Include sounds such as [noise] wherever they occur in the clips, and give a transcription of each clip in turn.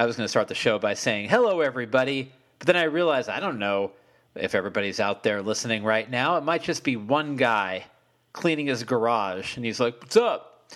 I was going to start the show by saying, hello, everybody. But then I realized I don't know if everybody's out there listening right now. It might just be one guy cleaning his garage, and he's like, what's up?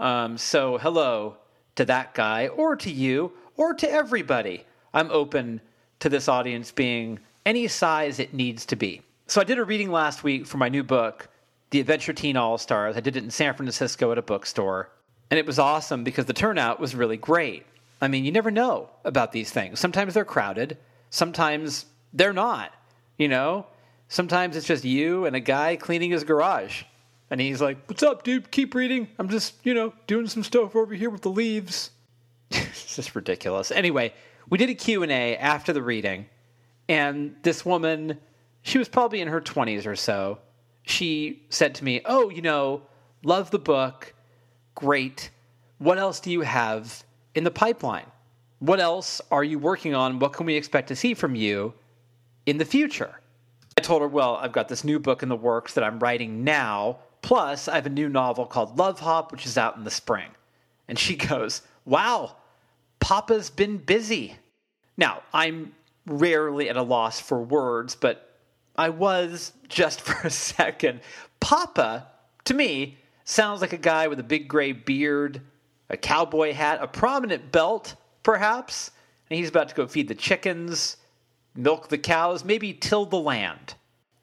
Um, so, hello to that guy, or to you, or to everybody. I'm open to this audience being any size it needs to be. So, I did a reading last week for my new book, The Adventure Teen All Stars. I did it in San Francisco at a bookstore, and it was awesome because the turnout was really great. I mean, you never know about these things. Sometimes they're crowded, sometimes they're not. You know, sometimes it's just you and a guy cleaning his garage. And he's like, What's up, dude? Keep reading. I'm just, you know, doing some stuff over here with the leaves. [laughs] it's just ridiculous. Anyway, we did a Q&A after the reading, and this woman, she was probably in her 20s or so. She said to me, "Oh, you know, love the book. Great. What else do you have in the pipeline? What else are you working on? What can we expect to see from you in the future?" I told her, "Well, I've got this new book in the works that I'm writing now Plus, I have a new novel called Love Hop, which is out in the spring. And she [laughs] goes, Wow, Papa's been busy. Now, I'm rarely at a loss for words, but I was just [laughs] for a second. Papa, to me, sounds like a guy with a big gray beard, a cowboy hat, a prominent belt, perhaps. And he's about to go feed the chickens, milk the cows, maybe till the land.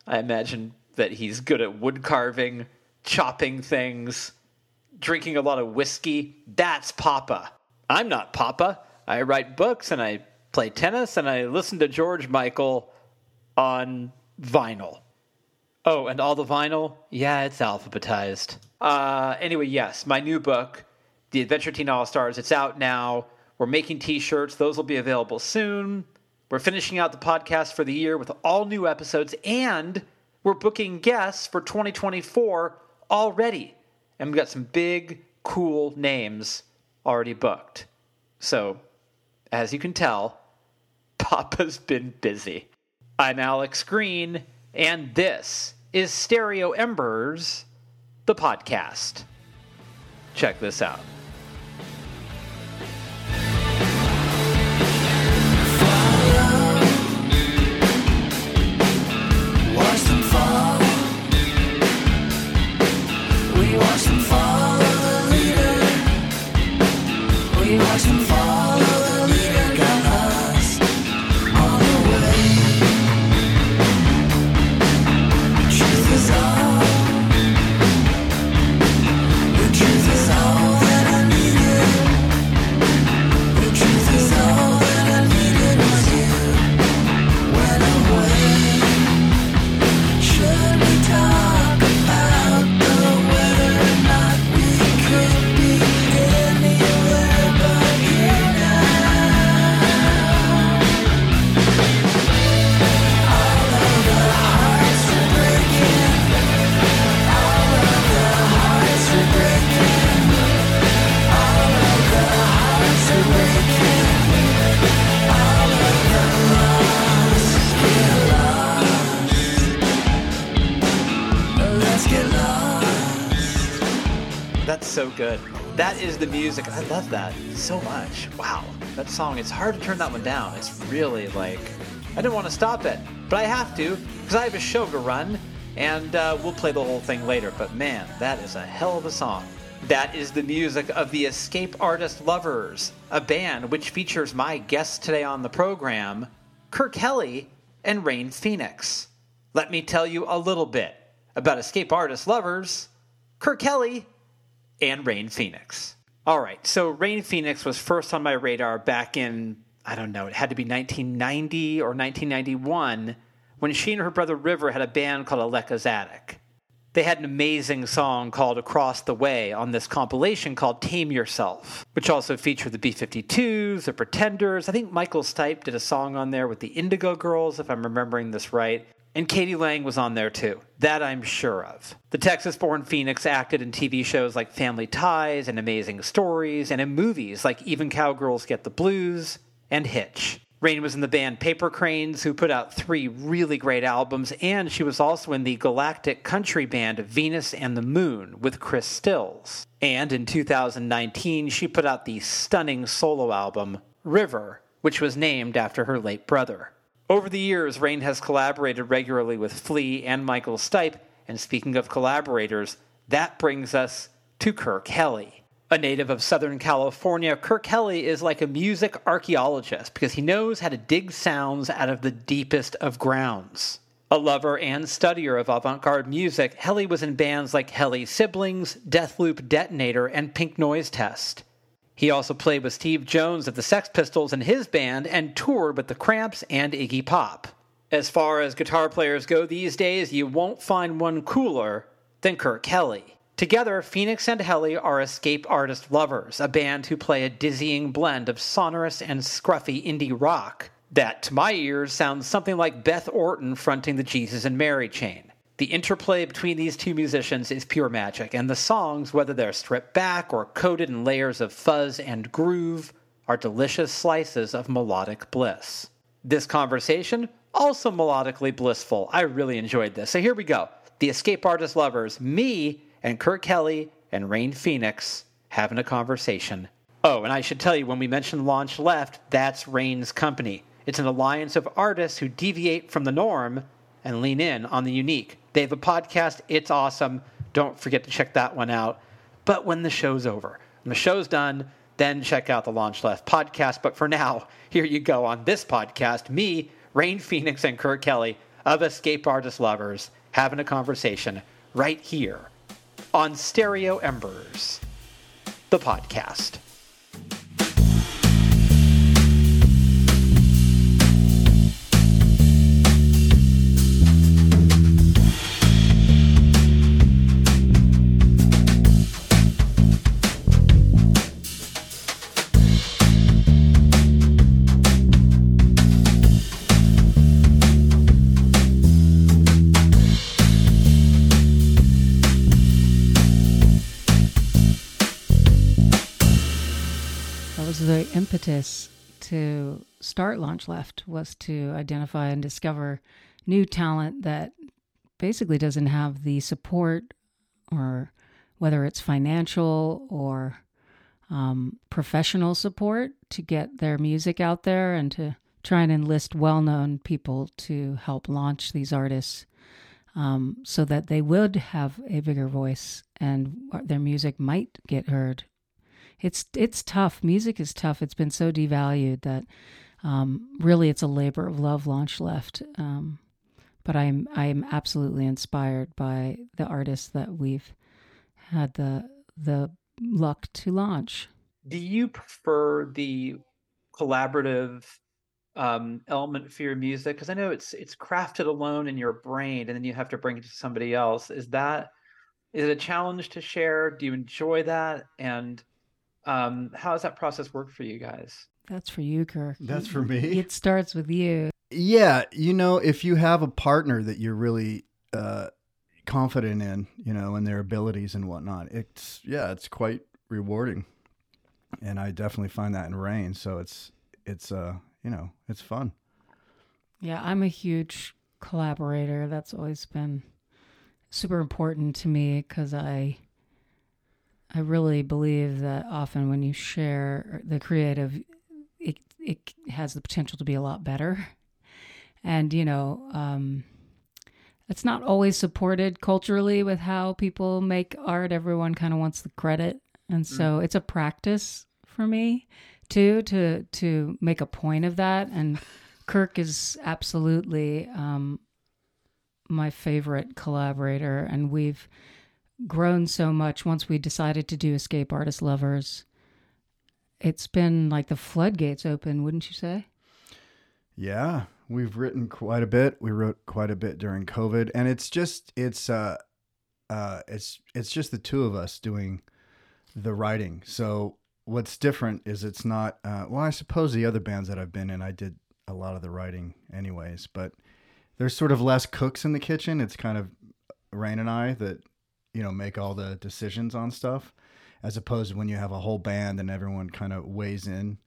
I imagine that he's good at wood carving, chopping things, drinking a lot of whiskey. That's Papa. I'm not Papa. I write books and I play tennis and I listen to George Michael on vinyl. Oh, and all the vinyl? Yeah, it's alphabetized. Uh, anyway, yes, my new book, The Adventure Teen All Stars, it's out now. We're making t shirts, those will be available soon. We're finishing out the podcast for the year with all new episodes, and we're booking guests for 2024 already. And we've got some big, cool names already booked. So, as you can tell, [laughs] Papa's been busy. I'm Alex Green, and this is Stereo Embers, the podcast. Check this out. Is the music. I love that so much. Wow. That song, it's hard to turn that one down. It's really like, I didn't want to stop it, but I have to because I have a show to run and uh, we'll play the whole thing later. But man, that is a hell of a song. That is the music of the Escape Artist Lovers, a band which features my guests today on the program, Kirk Hellie and Rain Phoenix. Let me tell you a little bit about Escape Artist Lovers. Kirk Hellie and Rain Phoenix. All right, so Rain Phoenix was first on my radar back in, I don't know, it had to be 1990 or 1991 when she and her brother River had a band called Aleka's Attic. They had an amazing song called Across the Way on this compilation called Tame Yourself, which also featured the B 52s, the Pretenders. I think Michael Stipe did a song on there with the Indigo Girls, if I'm remembering this right. And K.D. Lang was on there too. That I'm sure of. The Texas born Phoenix acted in TV shows like Family Ties and Amazing Stories, and in movies like Even Cowgirls Get the Blues and Hitch. Rain was in the band Papercranes, who put out three really great albums, and she was also in the galactic country band Venus and the Moon with Chris Stills. And in 2019, she put out the stunning solo album River, which was named after her late brother. Over the years, Rain has collaborated regularly with Flea and Michael Stipe, and speaking of collaborators, that brings us to Kirk Hellie. A native of Southern California, Kirk Hellie is like a music archaeologist because he knows how to dig sounds out of the deepest of grounds. A lover and studier of avant garde music, Hellie was in bands like Hellie Siblings, Death Loop Detonator, and Pink Noise Test. He also played with Steve Jones of the Sex Pistols in his band and toured with the Cramps and Iggy Pop. As far as guitar players go these days, you won't find one cooler than Kirk Hellie. Together, Phoenix and Hellie are escape artist lovers, a band who play a dizzying blend of sonorous and scruffy indie rock that, to my ears, sounds something like Beth Orton fronting the Jesus and Mary chain. The interplay between these two musicians is pure magic, and the songs, whether they're stripped back or coated in layers of fuzz and groove, are delicious slices of melodic bliss. This conversation, also melodically blissful. I really enjoyed this. So here we go. The Escape Artist Lovers, me and Kirk Hellie and Rain Phoenix having a conversation. Oh, and I should tell you, when we mentioned Launch Left, that's Rain's company. It's an alliance of artists who deviate from the norm and lean in on the unique. They have a podcast. It's awesome. Don't forget to check that one out. But when the show's over, when the show's done, then check out the Launch Left podcast. But for now, here you go on this podcast. Me, Rain Phoenix, and Kirk Hellie of Escape Artist Lovers having a conversation right here on Stereo Embers, the podcast. To start Launch Left was to identify and discover new talent that basically doesn't have the support or whether it's financial or um, professional support to get their music out there and to try and enlist well known people to help launch these artists um, so that they would have a bigger voice and their music might get heard it's it's tough. Music is tough. It's been so devalued that um, really it's a labor of love. Launch left, um, but I'm I'm absolutely inspired by the artists that we've had the the luck to launch. Do you prefer the collaborative um, element for your music? Because I know it's it's crafted alone in your brain, and then you have to bring it to somebody else. Is that is it a challenge to share? Do you enjoy that? And um, how does that process work for you guys? That's for you, Kirk. That's for me. It starts with you. Yeah, you know, if you have a partner that you're really uh, confident in, you know, and their abilities and whatnot, it's yeah, it's quite rewarding, and I definitely find that in Rain. So it's it's uh you know it's fun. Yeah, I'm a huge collaborator. That's always been super important to me because I I really believe that often when you share the creative, it it has the potential to be a lot better. And you know, um, it's not always supported culturally with how people make art. Everyone kind of wants the credit, and so mm. it's a practice for me too to to make a point of that. And [laughs] Kirk is absolutely um, my favorite collaborator, and we've grown so much once we decided to do Escape Artist Lovers. It's been like the floodgates open, wouldn't you say? Yeah, we've written quite a bit. We wrote quite a bit during COVID, and it's just it's uh uh it's it's just the two of us doing the writing. So what's different is it's not uh, well, I suppose the other bands that I've been in, I did a lot of the writing anyways, but there's sort of less cooks in the kitchen. It's kind of Rain and I that you know make all the decisions on stuff as opposed to when you have a whole band and everyone kind of weighs in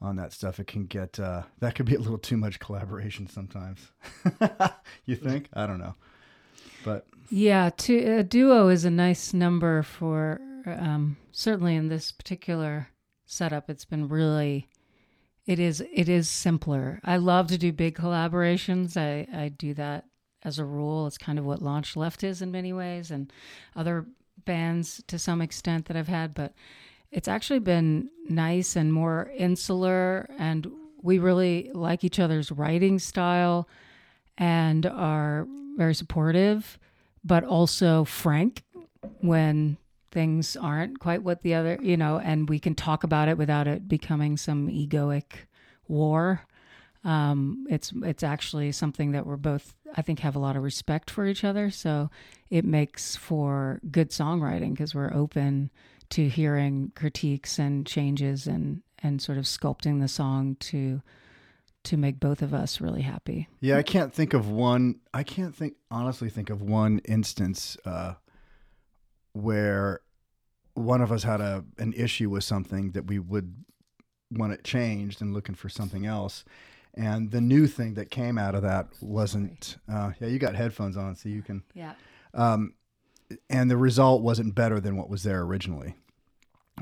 on that stuff it can get uh, that could be a little too much collaboration sometimes [laughs] you think i don't know but yeah to, a duo is a nice number for um, certainly in this particular setup it's been really it is it is simpler. I love to do big collaborations. I I do that as a rule. It's kind of what Launch Left is in many ways, and other bands to some extent that I've had. But it's actually been nice and more insular, and we really like each other's writing style and are very supportive, but also frank when things aren't quite what the other, you know, and we can talk about it without it becoming some egoic war. Um, it's it's actually something that we're both, I think, have a lot of respect for each other. So it makes for good songwriting because we're open to hearing critiques and changes and and sort of sculpting the song to to make both of us really happy. Yeah, I can't think of one. I can't think honestly think of one instance uh, where one of us had a an issue with something that we would want it changed and looking for something else. And the new thing that came out of that wasn't. Uh, yeah, you got headphones on, so you can. Yeah. Um, and the result wasn't better than what was there originally.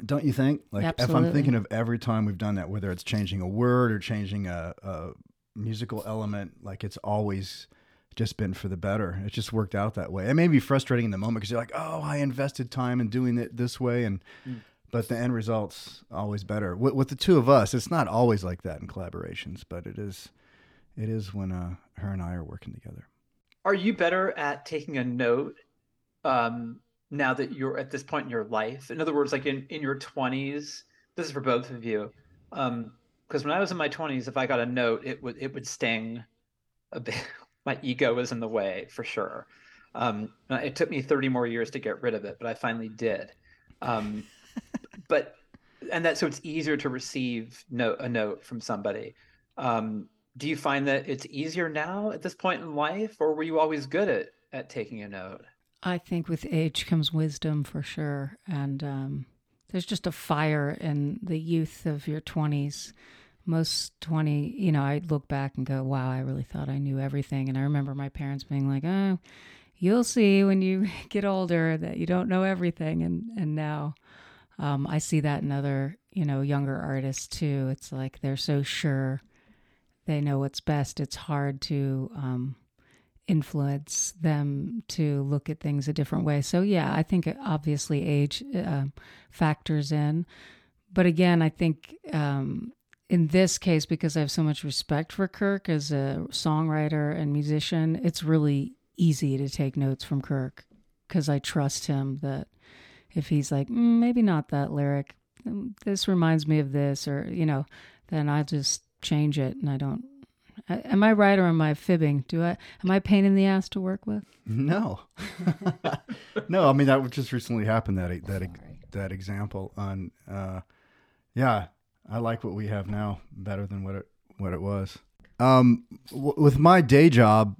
Don't you think? Like Absolutely. if I'm thinking of every time we've done that, whether it's changing a word or changing a, a musical element, like it's always just been for the better. It just worked out that way. It may be frustrating in the moment because you're like, oh, I invested time in doing it this way, and Mm. But the end result's always better. With, with the two of us, it's not always like that in collaborations, but it is. It is when uh, her and I are working together. Are you better at taking a note um, now that you're at this point in your life? In other words, like in, in your 20s, this is for both of you. Because when I was in my 20s, if I got a note, it would it would sting a bit. [laughs] my ego was in the way for sure. Um, it took me 30 more years to get rid of it, but I finally did. Um, but and that so it's easier to receive note, a note from somebody. Um, do you find that it's easier now at this point in life, or were you always good at at taking a note? I think with age comes wisdom for sure. And um, there's just a fire in the youth of your 20s. Most 20, you know, I look back and go, wow, I really thought I knew everything. And I remember my parents being like, oh, you'll see when you [laughs] get older that you don't know everything. And, and now um, I see that in other, you know, younger artists too. It's like they're so sure they know what's best. It's hard to, um, influence them to look at things a different way. So yeah, I think obviously age uh, factors in, but again, I think um, in this case because I have so much respect for Kirk as a songwriter and musician, it's really easy to take notes from Kirk because I trust him that if he's like mm, maybe not that lyric, this reminds me of this, or you know, then I just change it and I don't Am I right or am I fibbing? Do I am I a pain in the ass to work with? No, [laughs] no. I mean that just recently happened. That that that example on, uh, yeah, I like what we have now better than what it what it was. Um, w- with my day job,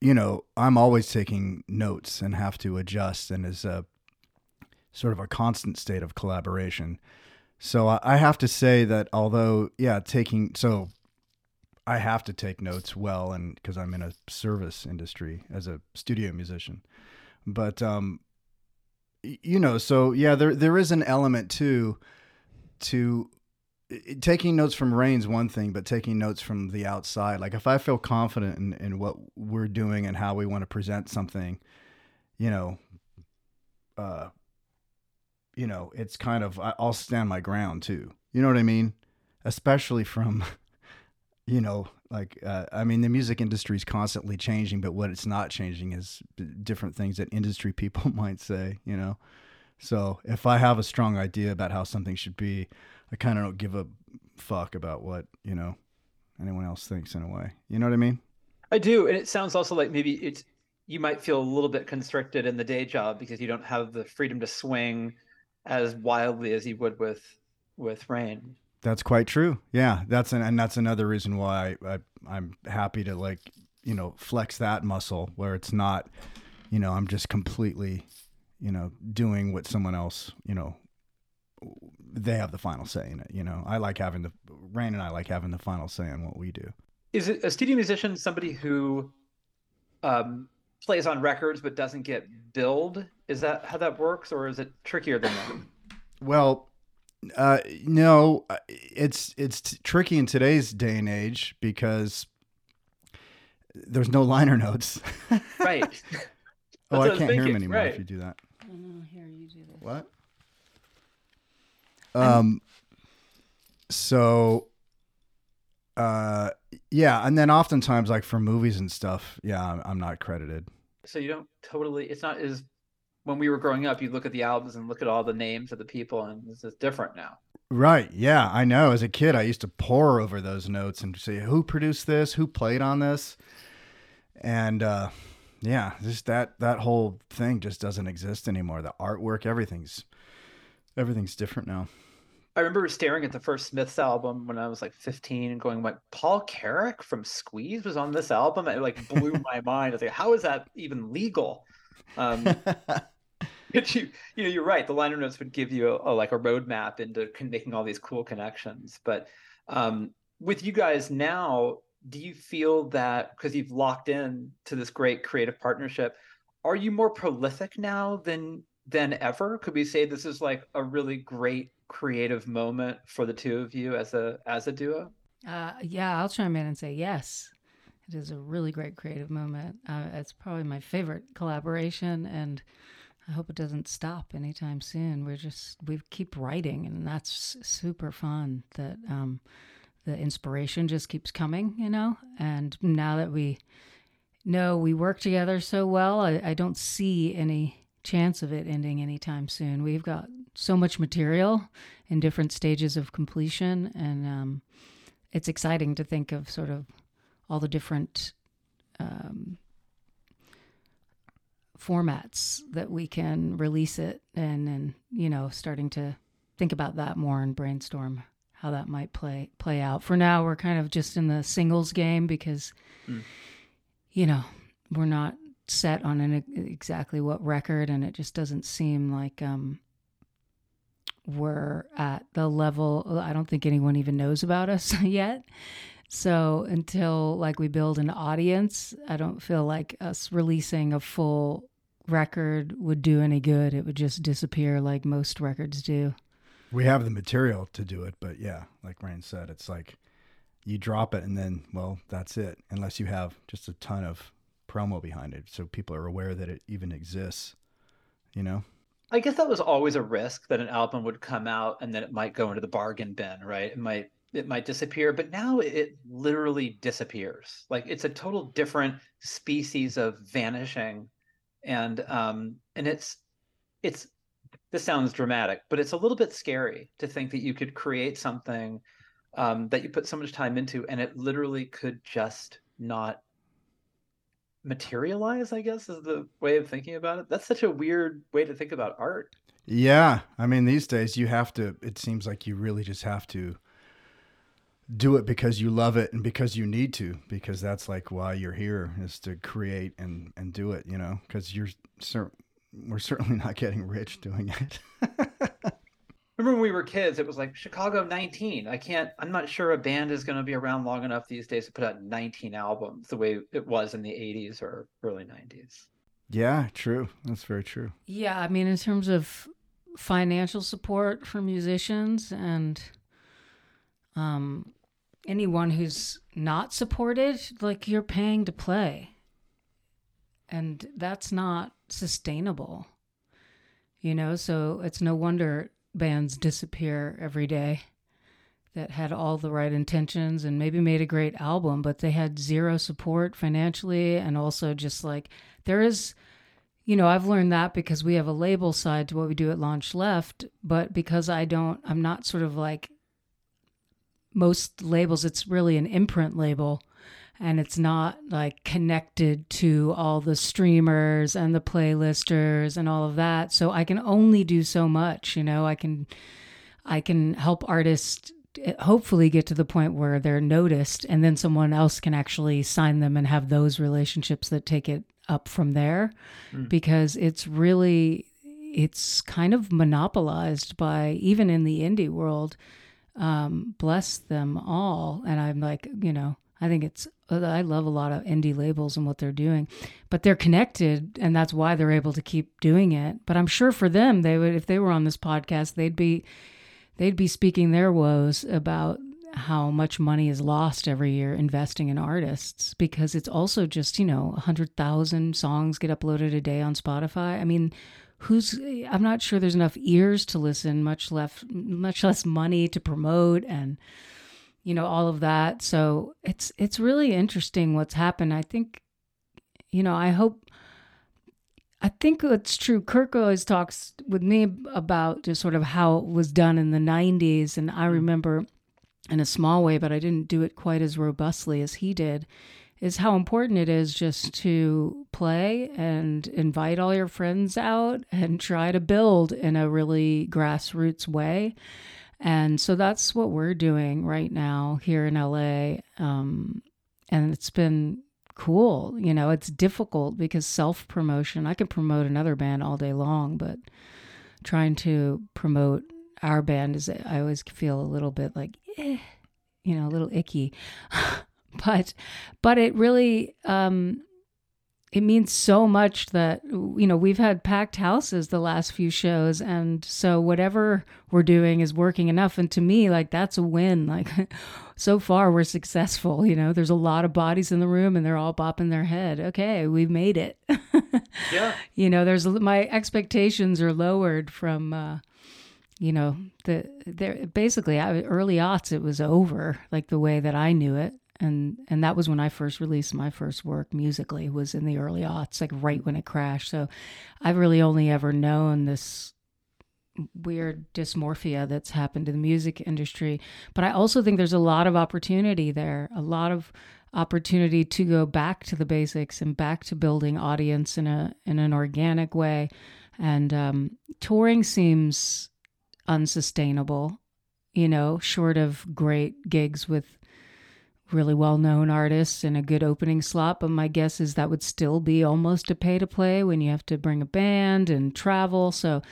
you know, I'm always taking notes and have to adjust, and as a sort of a constant state of collaboration. So I, have to say that although, yeah, taking so I have to take notes well, and because I'm in a service industry as a studio musician, but um, you know, so yeah, there there is an element too to taking notes from Rain's one thing, but taking notes from the outside. Like if I feel confident in, in what we're doing and how we want to present something, you know, uh, you know, it's kind of I'll stand my ground too. You know what I mean? Especially from [laughs] you know, like uh, I mean, the music industry is constantly changing, but what it's not changing is different things that industry [laughs] people might say. You know, so if I have a strong idea about how something should be, I kind of don't give a fuck about what you know anyone else thinks in a way. You know what I mean? I do, and it sounds also like maybe it's you might feel a little bit constricted in the day job because you don't have the freedom to swing as wildly as you would with with Rain. That's quite true. Yeah, that's an, and that's another reason why I, I I'm happy to like you know flex that muscle where it's not, you know, I'm just completely, you know, doing what someone else, you know, they have the final say in it. You know, I like having the Rain and I like having the final say in what we do. Is it a studio musician somebody who um, plays on records but doesn't get billed? Is that how that works, or is it trickier than that? Well, Uh, no, uh, it's it's t- tricky in today's day and age because there's no liner notes. [laughs] Right. oh, I I can't hear him thinking, anymore right. if you do that. Oh, here you do this. What? Um. So. Uh, yeah, and then oftentimes, like for movies and stuff, yeah, I'm, I'm not credited. so you don't totally. It's not as when we were growing up. You look at the albums and look at all the names of the people, and this is different now. Right. Yeah, I know. As a kid, I used to pore over those notes and say, who produced this? Who played on this? And uh, yeah, just that that whole thing just doesn't exist anymore. The artwork, everything's everything's different now. I remember staring at the first Smiths album when I was like 15 and going, like, Paul Carrack from Squeeze was on this album. It like blew [laughs] my mind. I was like, how is that even legal? Um, [laughs] but you, you know, you're right. The liner notes would give you a, a like a roadmap into making all these cool connections. But um, with you guys now, do you feel that because you've locked in to this great creative partnership, are you more prolific now than than ever? Could we say this is like a really great creative moment for the two of you as a as a duo? Uh, yeah, I'll chime in and say yes. It is a really great creative moment. Uh, it's probably my favorite collaboration, and I hope it doesn't stop anytime soon. We're just we keep writing, and that's super fun. That um, the inspiration just keeps coming, you know. And now that we know we work together so well, I, I don't see any chance of it ending anytime soon. We've got so much material in different stages of completion, and um, it's exciting to think of sort of all the different um, formats that we can release it and and you know starting to think about that more and brainstorm how that might play play out for now we're kind of just in the singles game because Mm. you know we're not set on an exactly what record and it just doesn't seem like um we're at the level i don't think anyone even knows about us [laughs] yet so until like we build an audience i don't feel like us releasing a full record would do any good it would just disappear like most records do we have the material to do it, but yeah, like Rain said, it's like you drop it and then, well, that's it. Unless you have just a ton of promo behind it, so people are aware that it even exists. You know. I guess that was always a risk that an album would come out and then it might go into the bargain bin, right? It might it might disappear, but now it literally disappears. Like it's a total different species of vanishing, and um, and it's it's this sounds dramatic, but it's a little bit scary to think that you could create something um, that you put so much time into, and it literally could just not materialize. I guess is the way of thinking about it. That's such a weird way to think about art. Yeah, I mean, these days you have to. It seems like you really just have to do it because you love it and because you need to because that's like why you're here is to create and and do it you know because you're cer- we're certainly not getting rich doing it [laughs] Remember when we were kids, it was like Chicago 19. I can't, I'm not sure a band is going to be around long enough these days to put out 19 albums the way it was in the 80s or early 90s. yeah true that's very true yeah i mean in terms of financial support for musicians and um anyone who's not supported like you're paying to play and that's not sustainable you know so it's no wonder bands disappear every day that had all the right intentions and maybe made a great album but they had zero support financially and also just like there is you know i've learned that because we have a label side to what we do at launch left but because i don't i'm not sort of like most labels it's really an imprint label and it's not like connected to all the streamers and the playlisters and all of that. So i can only do so much you know? I can i can help artists eh, hopefully get to the point where they're noticed and then someone else can actually sign them and have those relationships that take it up from there. Mm. because it's really it's kind of monopolized by even in the indie world um bless them all. And i'm like you know i think it's Uh, i love a lot of indie labels and what they're doing but they're connected and that's why they're able to keep doing it but i'm sure for them they would if they were on this podcast they'd be they'd be speaking their woes about how much money is lost every year investing in artists because it's also just, you know, 100,000 songs get uploaded a day on Spotify. I mean, who's I'm not sure there's enough ears to listen, much less much less money to promote and you know all of that. So it's it's really interesting what's happened. I think you know, I hope I think it's true. Kirk always talks with me about just sort of how it was done in the 90s. And I mm-hmm. remember in a small way, but I didn't do it quite as robustly as he did, is how important it is just to play and invite all your friends out and try to build in a really grassroots way. And so that's what we're doing right now here in LA. Um, and it's been cool. You know, it's difficult because self promotion, I can promote another band all day long, but trying to promote our band is, I always feel a little bit like, eh, you know, a little icky. [laughs] but but it really um it means so much that you know we've had packed houses the last few shows and so whatever we're doing is working enough. And to me like that's a win. Like [laughs] so far we're successful you know? There's a lot of bodies in the room and they're all bopping their head. Okay we've made it. [laughs] Yeah. You know there's my expectations are lowered from uh you know the there basically early aughts it was over like the way that i knew it and and that was when i first released my first work musically was in the early aughts like right when it crashed. So i've really only ever known this weird dysmorphia that's happened to the music industry but i also think there's a lot of opportunity there a lot of opportunity to go back to the basics and back to building audience in a in an organic way. And um, touring seems unsustainable, you know, short of great gigs with really well known artists and a good opening slot. But my guess is that would still be almost a pay to play when you have to bring a band and travel. So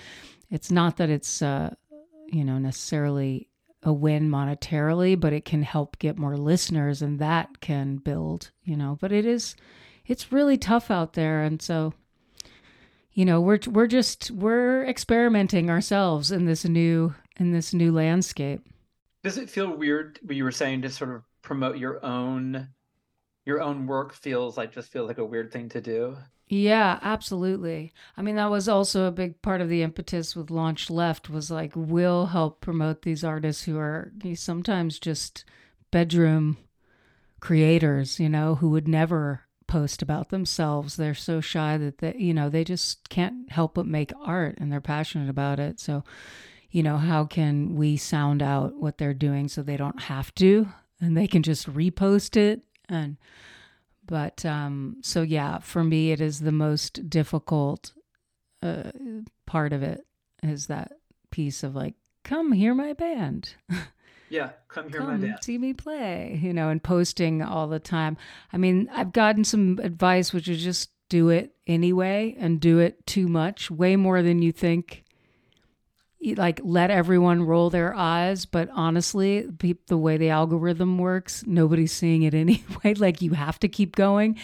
it's not that it's, uh, you know, necessarily a win monetarily, but it can help get more listeners and that can build, you know. But it is, it's really tough out there. And so you know we're we're just we're experimenting ourselves in this new in this new landscape does it feel weird you were saying to sort of promote your own your own work feels like just feels like a weird thing to do yeah absolutely i mean that was also a big part of the impetus with launch left was like we'll help promote these artists who are sometimes just bedroom creators you know who would never post about themselves. They're so shy that they, you know, they just can't help but make art and they're passionate about it. So, you know, how can we sound out what they're doing so they don't have to and they can just repost it and but um so yeah, for me it is the most difficult uh part of it is that piece of like come hear my band. Yeah, come hear come my dad. See me play, you know, and posting all the time. I mean, I've gotten some advice, which is just do it anyway and do it too much, way more than you think. Like, let everyone roll their eyes, but honestly, the way the algorithm works, nobody's seeing it [laughs] anyway. like, you have to keep going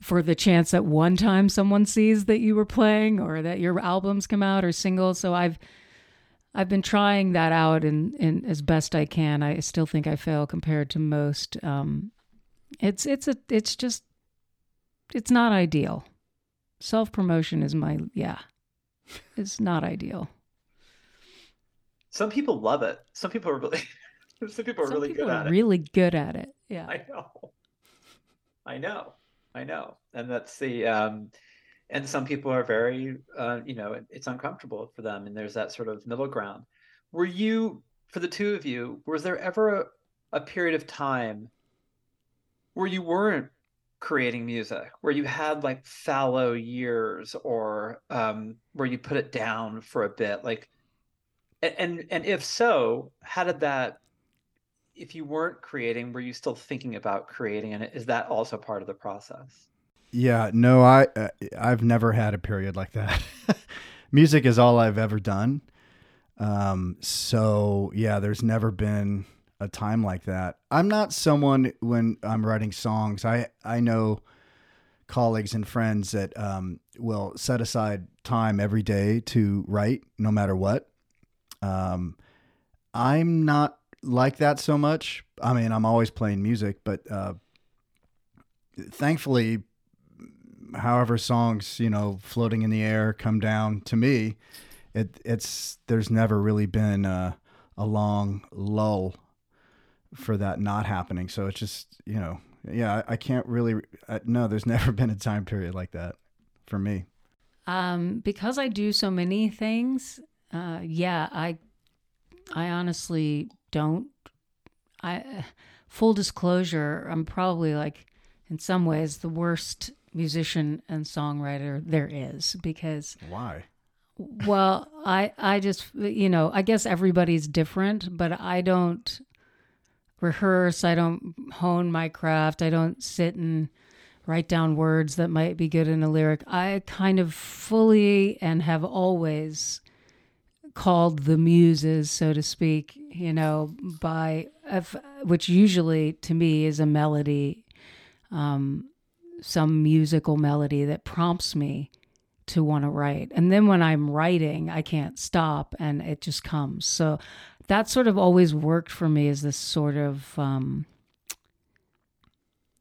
for the chance that one time someone sees that you were playing or that your albums come out or singles. So, I've I've been trying that out and in, as best I can. I still think I fail compared to most. Um, it's it's a it's just it's not ideal. Self promotion is my yeah. It's not ideal. Some people love it. Some people are really [laughs] some people are some really people good are at really it. good at it. Yeah. I know. I know. I know. And that's the um and some people are very uh, you know it's uncomfortable for them and there's that sort of middle ground were you for the two of you was there ever a, a period of time where you weren't creating music where you had like fallow years or um, where you put it down for a bit like and and if so how did that if you weren't creating were you still thinking about creating and is that also part of the process yeah, no, I uh, I've never had a period like that. [laughs] Music is all I've ever done. Um, so yeah, there's never been a time like that. I'm not someone when I'm writing songs. I I know colleagues and friends that um, will set aside time every day to write, no matter what. Um, I'm not like that so much. I mean, I'm always playing music, but uh, thankfully, however songs you know floating in the air come down to me, it it's there's never really been a, a long lull for that not happening. So it's just you know yeah I, I can't really uh, no there's [laughs] never been a time period like that for me. Um, because I do so many things, uh, yeah, I, I honestly don't. I, full disclosure, I'm probably like, in some ways, the worst musician and songwriter there is because Why? well i i just you know i guess everybody's different but i don't rehearse i don't hone my craft i don't sit and write down words that might be good in a lyric i kind of fully and have always called the muses so to speak you know by which usually to me is a melody um, some musical melody that prompts me to want to write. And then when I'm writing, I can't stop and it just comes. So that sort of always worked for me as this sort of um,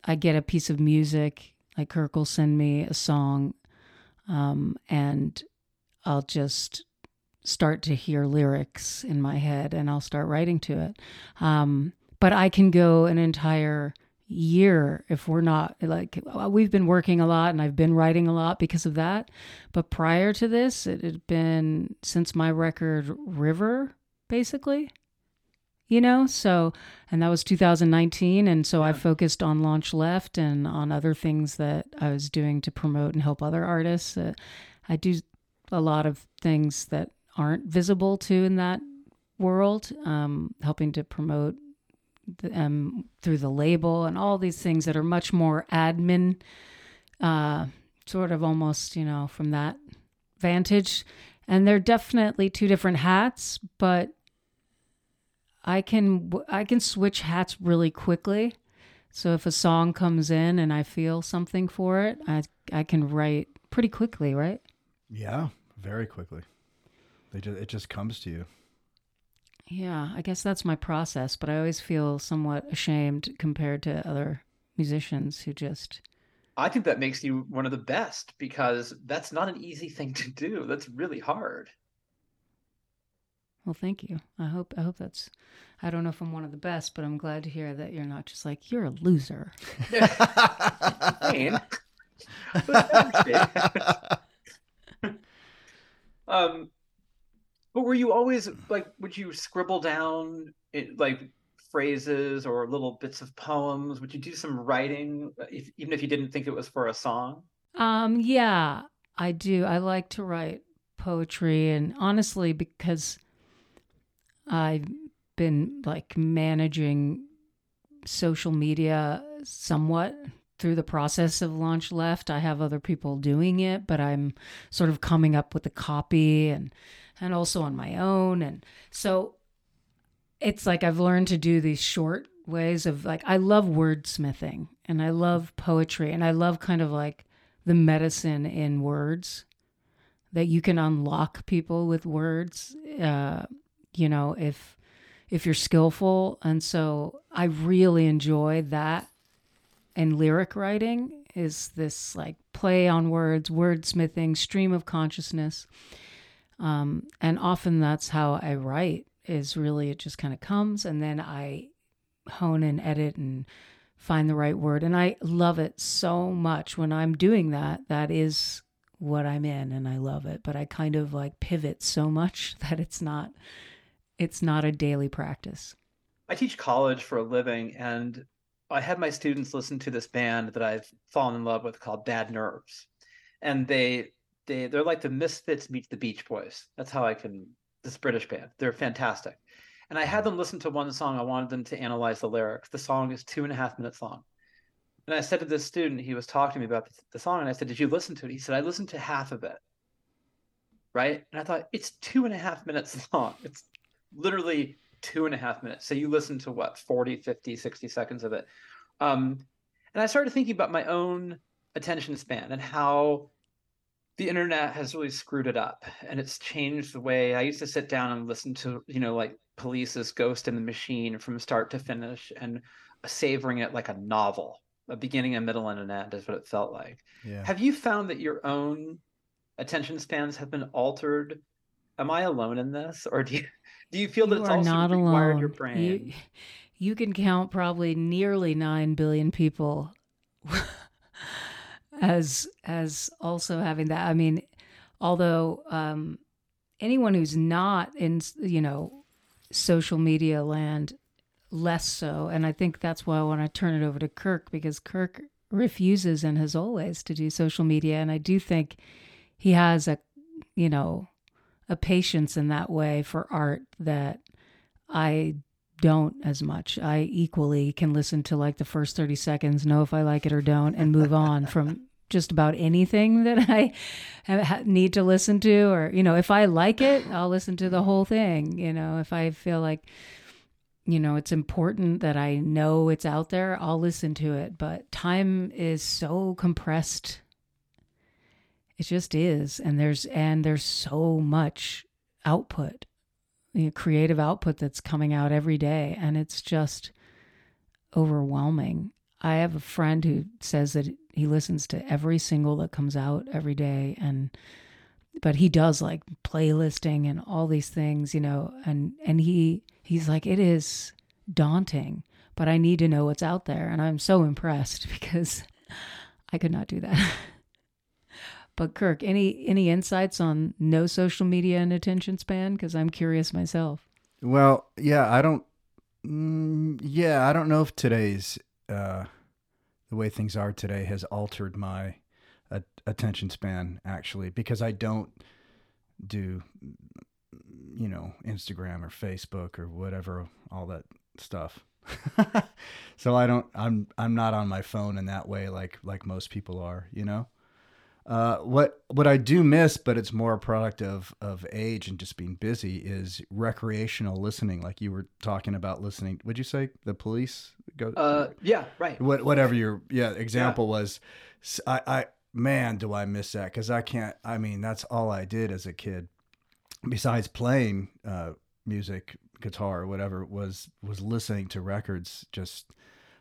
I get a piece of music, like Kirk will send me a song, um, and I'll just start to hear lyrics in my head and I'll start writing to it. Um, but I can go an entire year if we're not like we've been working a lot and I've been writing a lot because of that. But prior to this, it had been since my record River, basically. You know, so and that was 2019 and so I focused on Launch Left and on other things that I was doing to promote and help other artists. Uh, I do a lot of things that aren't visible to in that world, um, helping to promote um, through the label and all these things that are much more admin, uh, sort of almost, you know, from that vantage. And they're definitely two different hats, but I can I can switch hats really quickly. So if a song comes in and I feel something for it, I I can write pretty quickly, right? Yeah, very quickly. They just, it just comes to you. Yeah, I guess that's my process, but I always feel somewhat ashamed compared to other musicians who just I think that makes you one of the best because that's not an easy thing to do. That's really hard. well, thank you. I hope I hope that's I don't know if I'm one of the best, but I'm glad to hear that you're not just like you're a loser. Shane. [laughs] [laughs] um, but were you always like? Would you scribble down it, like phrases or little bits of poems? Would you do some writing, if, even if you didn't think it was for a song? Um, yeah, I do. I like to write poetry, and honestly, because I've been like managing social media somewhat through the process of launch left i have other people doing it but i'm sort of coming up with the copy and and also on my own. And so it's like i've learned to do these short ways of like i love wordsmithing and i love poetry and i love kind of like the medicine in words that you can unlock people with words uh, you know if if you're skillful. And so i really enjoy that and lyric writing is this like play on words wordsmithing stream of consciousness um, and often that's how i write is really it just kind of comes and then i hone and edit and find the right word. And i love it so much. When i'm doing that that is what i'm in and i love it. But i kind of like pivot so much [laughs] that it's not it's not a daily practice. I teach college for a living, and I had my students listen to this band that I've fallen in love with called Bad Nerves, and they they they're like the Misfits meets the Beach Boys. That's how I can this British band. They're fantastic, and I had them listen to one song. I wanted them to analyze the lyrics. The song is two and a half minutes long, and I said to this student, he was talking to me about the, the song, and I said, "Did you listen to it?" He said, "I listened to half of it." Right, and I thought it's two and a half minutes [laughs] long. It's literally two and a half minutes. So you listen to what, 40, 50, 60 seconds of it. Um, and I started thinking about my own attention span and how the internet has really screwed it up and it's changed the way I used to sit down and listen to, you know, like Police's Ghost in the Machine from start to finish and savoring it like a novel, a beginning, a middle, and an end is what it felt like. Yeah. Have you found that your own attention spans have been altered? Am I alone in this, or do you do you feel that You it's are also not required alone. your brain? You, you can count probably nearly nine billion people as as also having that. I mean, although um, anyone who's not in you know social media land less so, and I think that's why I want to turn it over to Kirk because Kirk refuses and has always to do social media, and I do think he has a you know a patience in that way for art that I don't as much. I equally can listen to like the first 30 seconds, know if I like it or don't, and move on [laughs] from just about anything that I need to listen to. Or, you know, if I like it, I'll listen to the whole thing. You know, if I feel like, you know, it's important that I know it's out there, I'll listen to it. But time is so compressed. It just is. And there's, and there's so much output you know, creative output that's coming out every day and it's just overwhelming. I have a friend who says that he listens to every single that comes out every day and but he does like playlisting and all these things you know and and he he's like it is daunting but i need to know what's out there and i'm so impressed [laughs] because i could not do that [laughs] but Kirk, any any insights on no social media and attention span? Because I'm curious myself. Well, yeah, I don't. Mm, yeah, I don't know if today's uh, the way things are today has altered my attention span actually because I don't do you know Instagram or Facebook or whatever all that stuff. [laughs] so I don't. I'm I'm not on my phone in that way like like most people are. You know. Uh, what what I do miss, but it's more a product of of age and just being busy, is recreational listening. Like you were talking about listening. Would you say the police go? uh, yeah, right. what whatever your yeah example was. I, I man, do I miss that because I can't. I mean, that's all I did as a kid, besides playing uh, music, guitar or whatever. Was was listening to records just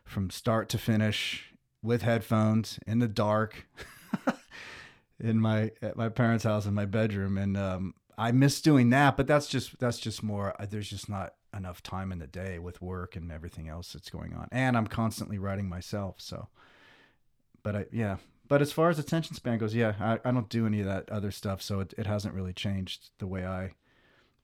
from start to finish with headphones in the dark. [laughs] in my at my parents' house in my bedroom, and um, I miss doing that. But that's just that's just more. uh, There's just not enough time in the day with work and everything else that's going on, and I'm constantly writing myself. So, but I yeah. But as far as attention span goes, yeah, I, I don't do any of that other stuff, so it, it hasn't really changed the way I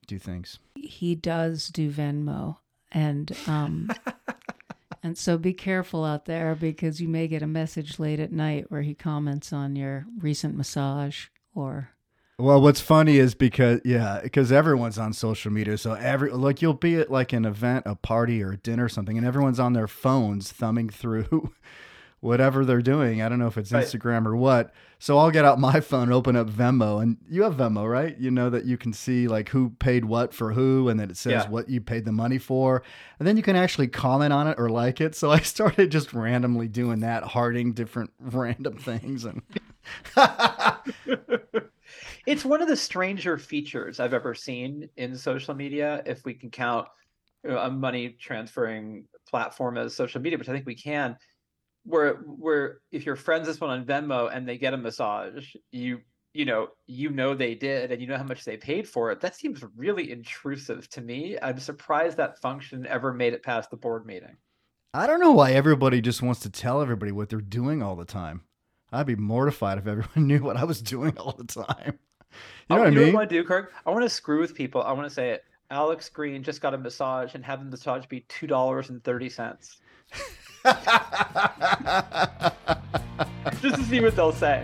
do things. He does do Venmo, and um, [laughs] and so be careful out there because you may get a message late at night where he comments on your recent massage or Well, what's funny is because yeah, because everyone's on social media, so every like you'll be at like an event, a party, or a dinner or something, and everyone's on their phones thumbing through [laughs] whatever they're doing. I don't know if it's Right. Instagram or what. So I'll get out my [laughs] phone, open up Venmo, and you have Venmo, right? You know that you can see like who paid what for who, and then it says Yeah. what you paid the money for, and then you can actually comment on it or like it. So [laughs] I started just randomly doing that, hearting different [laughs] random things, and It's one of the stranger features I've ever seen in social media, if we can count a money transferring platform as social media, which I think we can where where if your friends just one on Venmo and they get a massage, you you know you know they did and you know how much they paid for it that seems really intrusive to me. I'm surprised that function ever made it past the board meeting. I don't know why everybody just wants to tell everybody what they're doing all the time. I'd be mortified if everyone [laughs] knew what i was doing all the time. You oh, know oh, what i mean what i want to do kirk? I want to screw with people. I want to say it alex green just got a massage and having the massage be $2.30 [laughs] just to see what they'll say.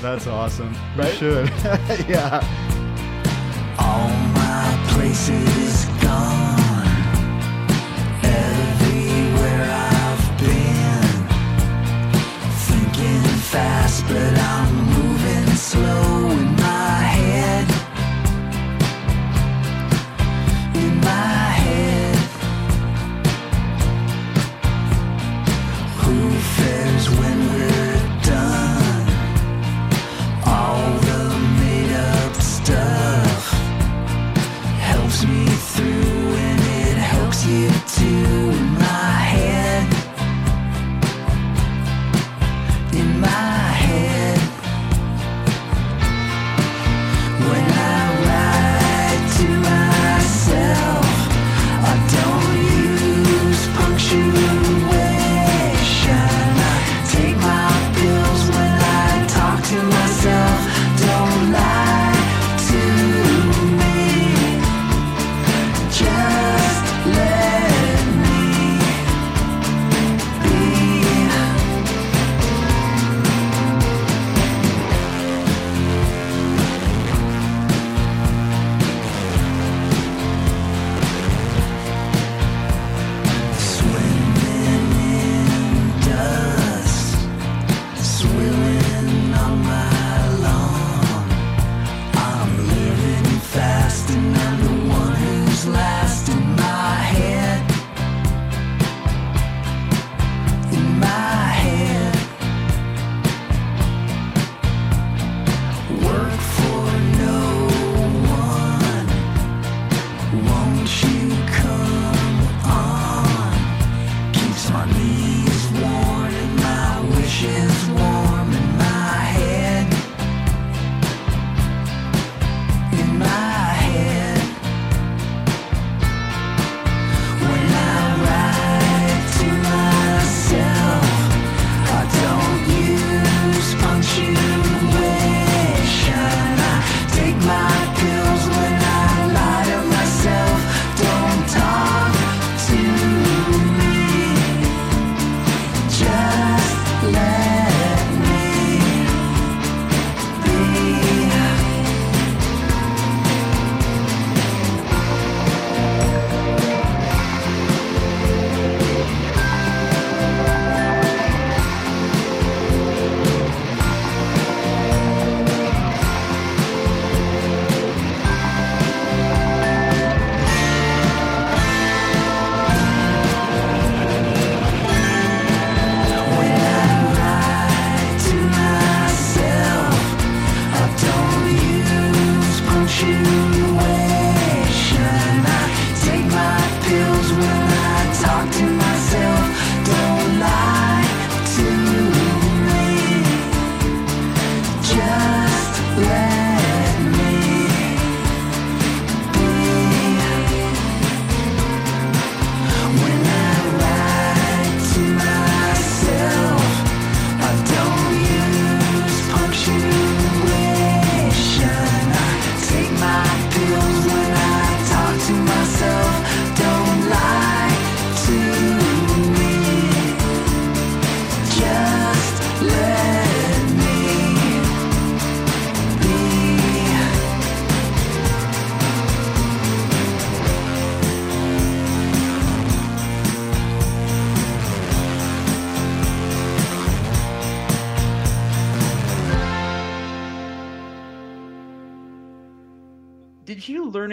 That's awesome. You Right? should. [laughs] yeah. All my places gone. Everywhere I've been. Thinking fast, but I'm moving slow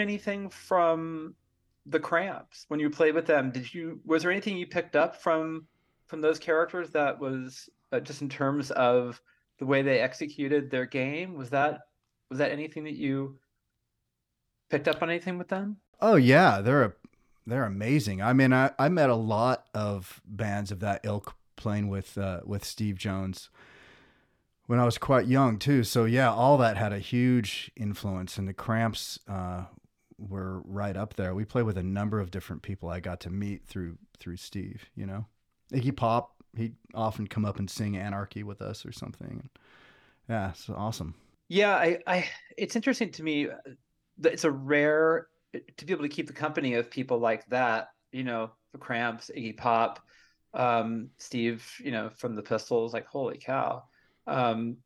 anything from the Cramps when you played with them? Did you was there anything you picked up from from those characters that was uh, just in terms of the way they executed their game? Was that was that anything that you picked up on anything with them? Oh yeah, they're a, they're amazing. I mean, I, I met a lot of bands of that ilk playing with uh, with Steve Jones when I was quite young too. So yeah, all that had a huge influence, and the Cramps uh, were right up there. We played with a number of different people I got to meet through through Steve. You know, Iggy Pop. He'd often come up and sing Anarchy with us or something. Yeah, it's awesome. Yeah, I, I it's interesting to me uh, that it's a rare to be able to keep the company of people like that. You know, the Cramps, Iggy Pop, um, Steve. You know, from the Pistols. Like, holy cow! Um,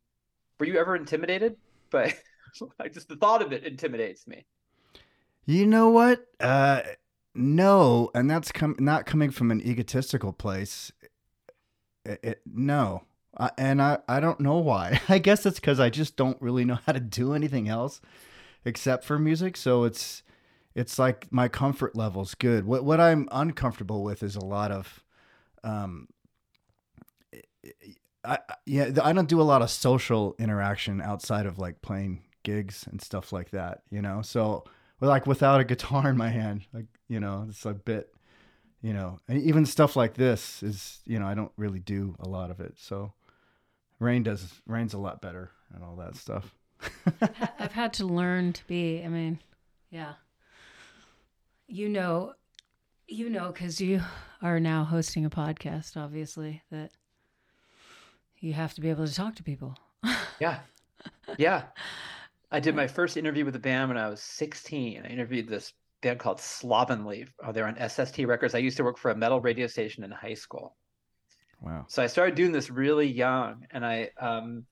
were you ever intimidated? [laughs] But [laughs] like just the thought of it intimidates me. You know what? Uh, no, and that's com- not coming from an egotistical place. It, it, no, and I, I don't know why. [laughs] I guess it's because I just don't really know how to do anything else except for music. So it's it's like my comfort level's good. What what I'm uncomfortable with is a lot of, um, I yeah I don't do a lot of social interaction outside of like playing gigs and stuff like that. You know, so like without a guitar in my hand, like you know, it's a bit, you know, and even stuff like this is you know I don't really do a lot of it. So Rain does Rain's a lot better and all that stuff. I've had to learn to be. I mean, yeah. You know, you know, because you are now hosting a podcast. Obviously, that you have to be able to talk to people. Yeah, yeah. I did my first interview with the band when I was 16. I interviewed this band called Slovenly. Oh, they're on SST Records. I used to work for a metal radio station in high school. Wow. So I started doing this really young, and I, um,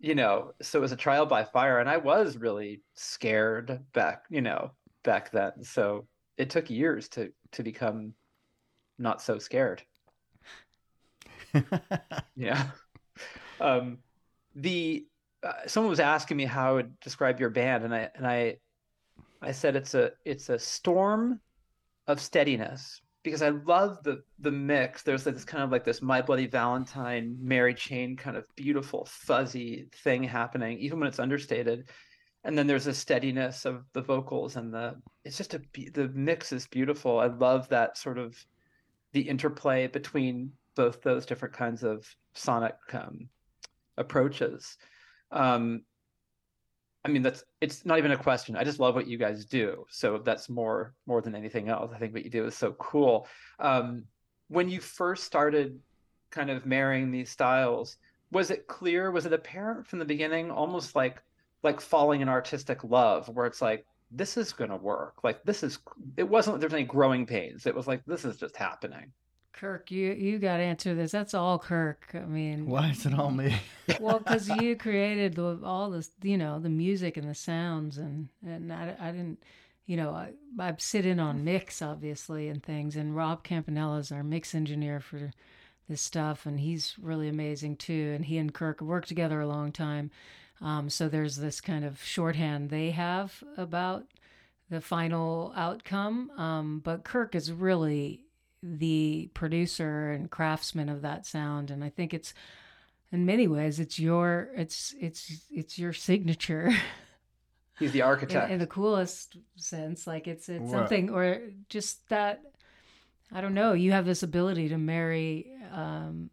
you know, so it was a trial by fire, and I was really scared back, you know, back then. So it took years to to become not so scared. [laughs] Yeah. [laughs] Um, the uh, someone was asking me how I would describe your band, and I and I I said it's a it's a storm of steadiness because I love the the mix. There's this kind of like this My Bloody Valentine, Mary Chain kind of beautiful fuzzy thing happening, even when it's understated. And then there's a steadiness of the vocals and the it's just a the mix is beautiful. I love that sort of the interplay between both those different kinds of sonic um, approaches. Um, I mean, that's it's not even a question. I just love what you guys do. So that's more more than anything else. I think what you do is so cool. Um, when you first started kind of marrying these styles, was it clear? Was it apparent from the beginning, almost like like falling in artistic love, where it's like this is going to work. Like this is. It wasn't there's any growing pains. It was like this is just happening. Kirk, you you got to answer this. That's all Kirk. I mean, Why is it all me? well, because [laughs] you created the, all this, you know, the music and the sounds, and and I, I didn't, you know, I, I sit in on mix obviously and things, and Rob Campanella is our mix engineer for this stuff, and he's really amazing too. And he and Kirk worked together a long time, um, so there's this kind of shorthand they have about the final outcome. Um, but Kirk is really the producer and craftsman of that sound, and I think it's in many ways it's your it's it's it's your signature [laughs] He's the in, architect. in the coolest sense like it's it's What? something or just that i don't know you have this ability to marry um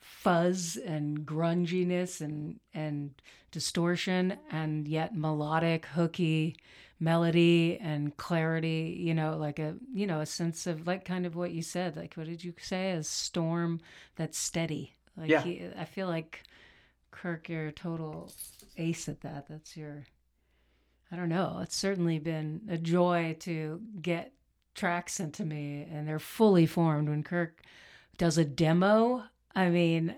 fuzz and grunginess and and distortion and yet melodic hooky melody and clarity you know like a you know a sense of like kind of what you said like what did you say a storm that's steady? Like Yeah. he, i feel like kirk you're a total ace at that. That's your i don't know it's certainly been a joy to get tracks into me and they're fully formed. When kirk does a demo i mean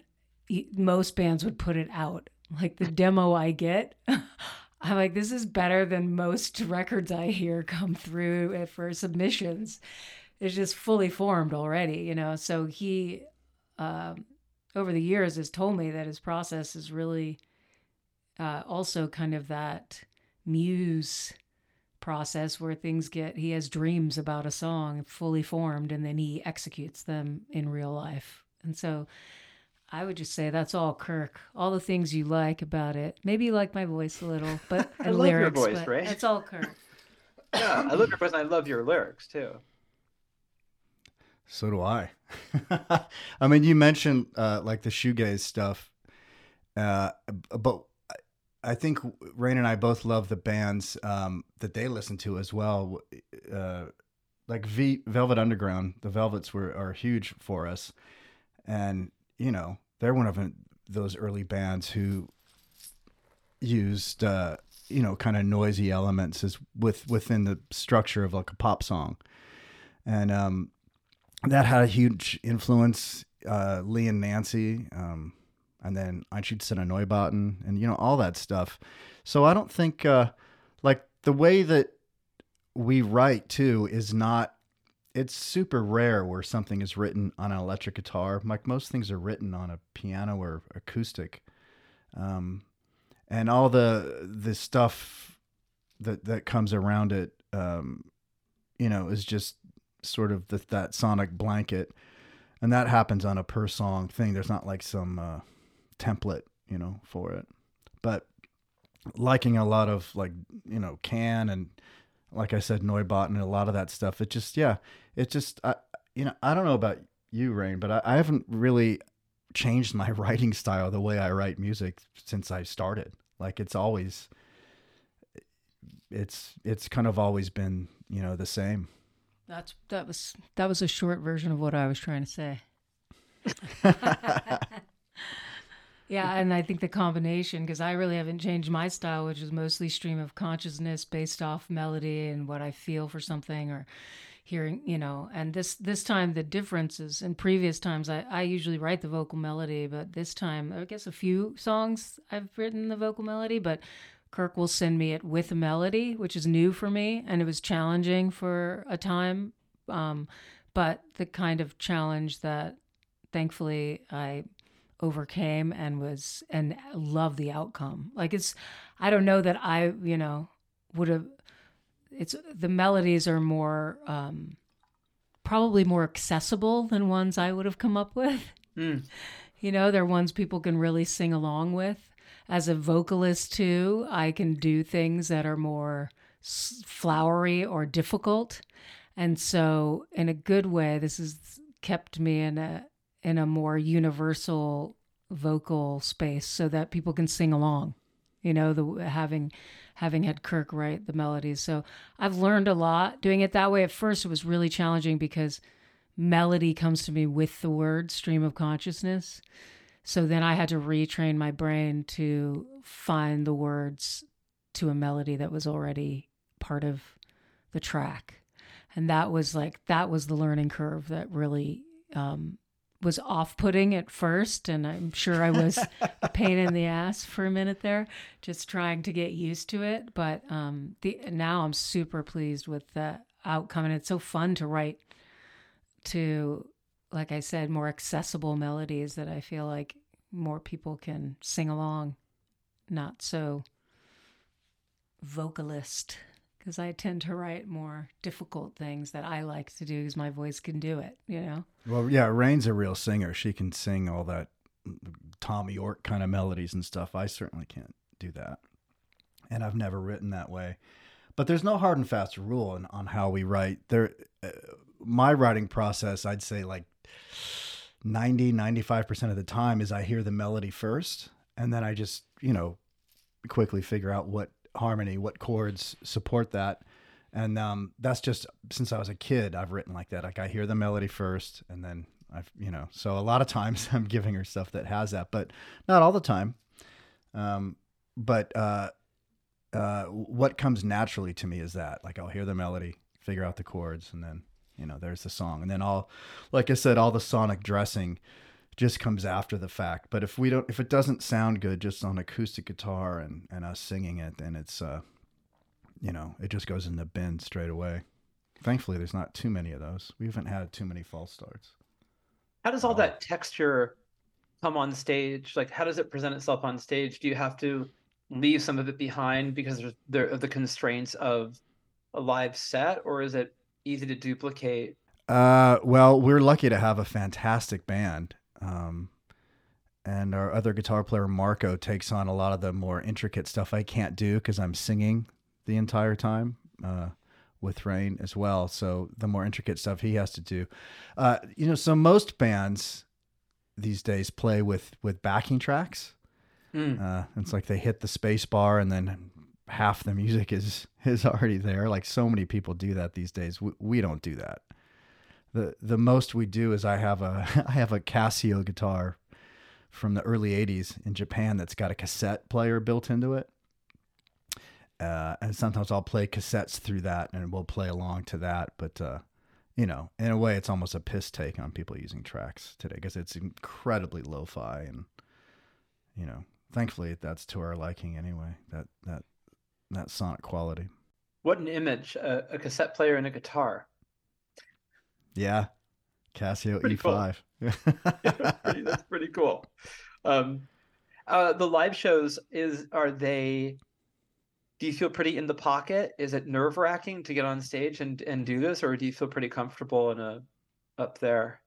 y- most bands would put it out. Like the demo i get [laughs] i'm like this is better than most [laughs] records i hear come through uh, for submissions it's just fully formed already you know so he um, over the years has told me that his process is really uh, also kind of that muse process where things get he has dreams about a song fully formed and then he executes them in real life. And so I would just say that's all Kirk. All the things you like about it. Maybe you like my voice a little, but [laughs] I and love your voice, but Ray. It's all Kirk. [coughs] Yeah, I love your voice and I love your lyrics too. So do I. [laughs] I mean, you mentioned uh, like the shoegaze stuff, uh, but I think Rain and I both love the bands um, that they listen to as well. Uh, like v- Velvet Underground, the Velvets were are huge for us, and you know they're one of those early bands who used uh, you know kind of noisy elements as with within the structure of like a pop song, and um, that had a huge influence. Uh, Lee and Nancy, um, and then Einstürzende Neubauten, and you know all that stuff. So I don't think uh, like the way that we write too is not. It's super rare where something is written on an electric guitar. Like most things are written on a piano or acoustic, um, and all the the stuff that that comes around it, um, you know, is just sort of the, that sonic blanket, and that happens on a per song thing. There's not like some uh, template, you know, for it. But liking a lot of like you know Can and like I said Neubauten and a lot of that stuff. It just yeah, it just I you know I don't know about you, Rain, but I, I haven't really changed my [laughs] writing style the way I write music since I started. Like it's always it's it's kind of always been you know the same. That's that was that was a short version of what I was trying to say. [laughs] yeah, and I think the combination because I really haven't changed my style, which is mostly stream of consciousness based off melody and what I feel for something or hearing, you know. And this this time the differences in previous times I I usually write the vocal melody, but this time I guess a few songs I've written the vocal melody, but Kirk will send me it with a melody, which is new for me, and it was challenging for a time. Um, but the kind of challenge that thankfully I overcame and was and love the outcome. Like it's, I don't know that I you know would have. It's the melodies are more um, probably more accessible than ones I would have come up with. Mm. You know, they're ones people can really sing along with as a vocalist too i can do things that are more flowery or difficult and so in a good way this has kept me in a in a more universal vocal space so that people can sing along you know the having having had kirk write the melodies. So i've learned a lot doing it that way. At first it was really challenging because melody comes to me with the word stream of consciousness. So then I had to retrain my brain to find the words to a melody that was already part of the track. And that was like, that was the learning curve that really um, was off putting at first. And I'm sure I was a pain in the ass for a minute there, just trying to get used to it. But um, the, now I'm super pleased with the outcome. And it's so fun to write to like I said, more accessible melodies that I feel like more people can sing along, not so vocalist. Because I tend to write more difficult things that I like to do because my voice can do it, you know? Well, yeah, Rain's a real singer. She can sing all that Thom Yorke kind of melodies and stuff. I certainly can't do that. And I've never written that way. But there's no hard and fast rule on, on how we write. There uh, my writing process, I'd say like 90, 95% of the time is I hear the melody first and then I just, you know, quickly figure out what harmony, what chords support that. And um, that's just since I was a kid, I've written like that. Like I hear the melody first and then I've, you know, so a lot of times [laughs] I'm giving her stuff that has that, but not all the time. Um, but uh, uh, what comes naturally to me is that like I'll hear the melody, figure out the chords, and then you know there's the song, and then all, like I said, all the sonic dressing just comes after the fact. But if we don't, if it doesn't sound good just on acoustic guitar and and us singing it, then it's uh, you know, it just goes in the bin straight away. Thankfully, there's not too many of those. We haven't had too many false starts. How does all Oh. that texture come on stage? Like, how does it present itself on stage? Do you have to leave some of it behind because of the constraints of a live set, or is it easy to duplicate? Uh, well, we're lucky to have a fantastic band. Um, and our other guitar player Marco takes on a lot of the more intricate stuff I can't do because I'm singing the entire time uh, with Rain as well. So the more intricate stuff he has to do, uh, you know. So most bands these days play with with backing tracks. Hmm. Uh, it's like they hit the space bar and then half the music is is already there. Like so many people do that these days. We, we don't do that. The the most we do is I have a [laughs] I have a Casio guitar from the early 80s in Japan that's got a cassette player built into it. Uh, and sometimes I'll play cassettes through that and we'll play along to that. But, uh, you know, in a way, it's almost a piss take on people using tracks today because it's incredibly lo fi. And, you know, thankfully that's to our liking anyway, that, that, that sonic quality. What an image! A, a cassette player and a guitar. Yeah. Casio Pretty. E5. that's, [laughs] pretty, that's pretty cool. Um, uh, the live shows is are they? Do you feel pretty in the pocket? Is it nerve wracking to get on stage and and do this, or do you feel pretty comfortable in a up there?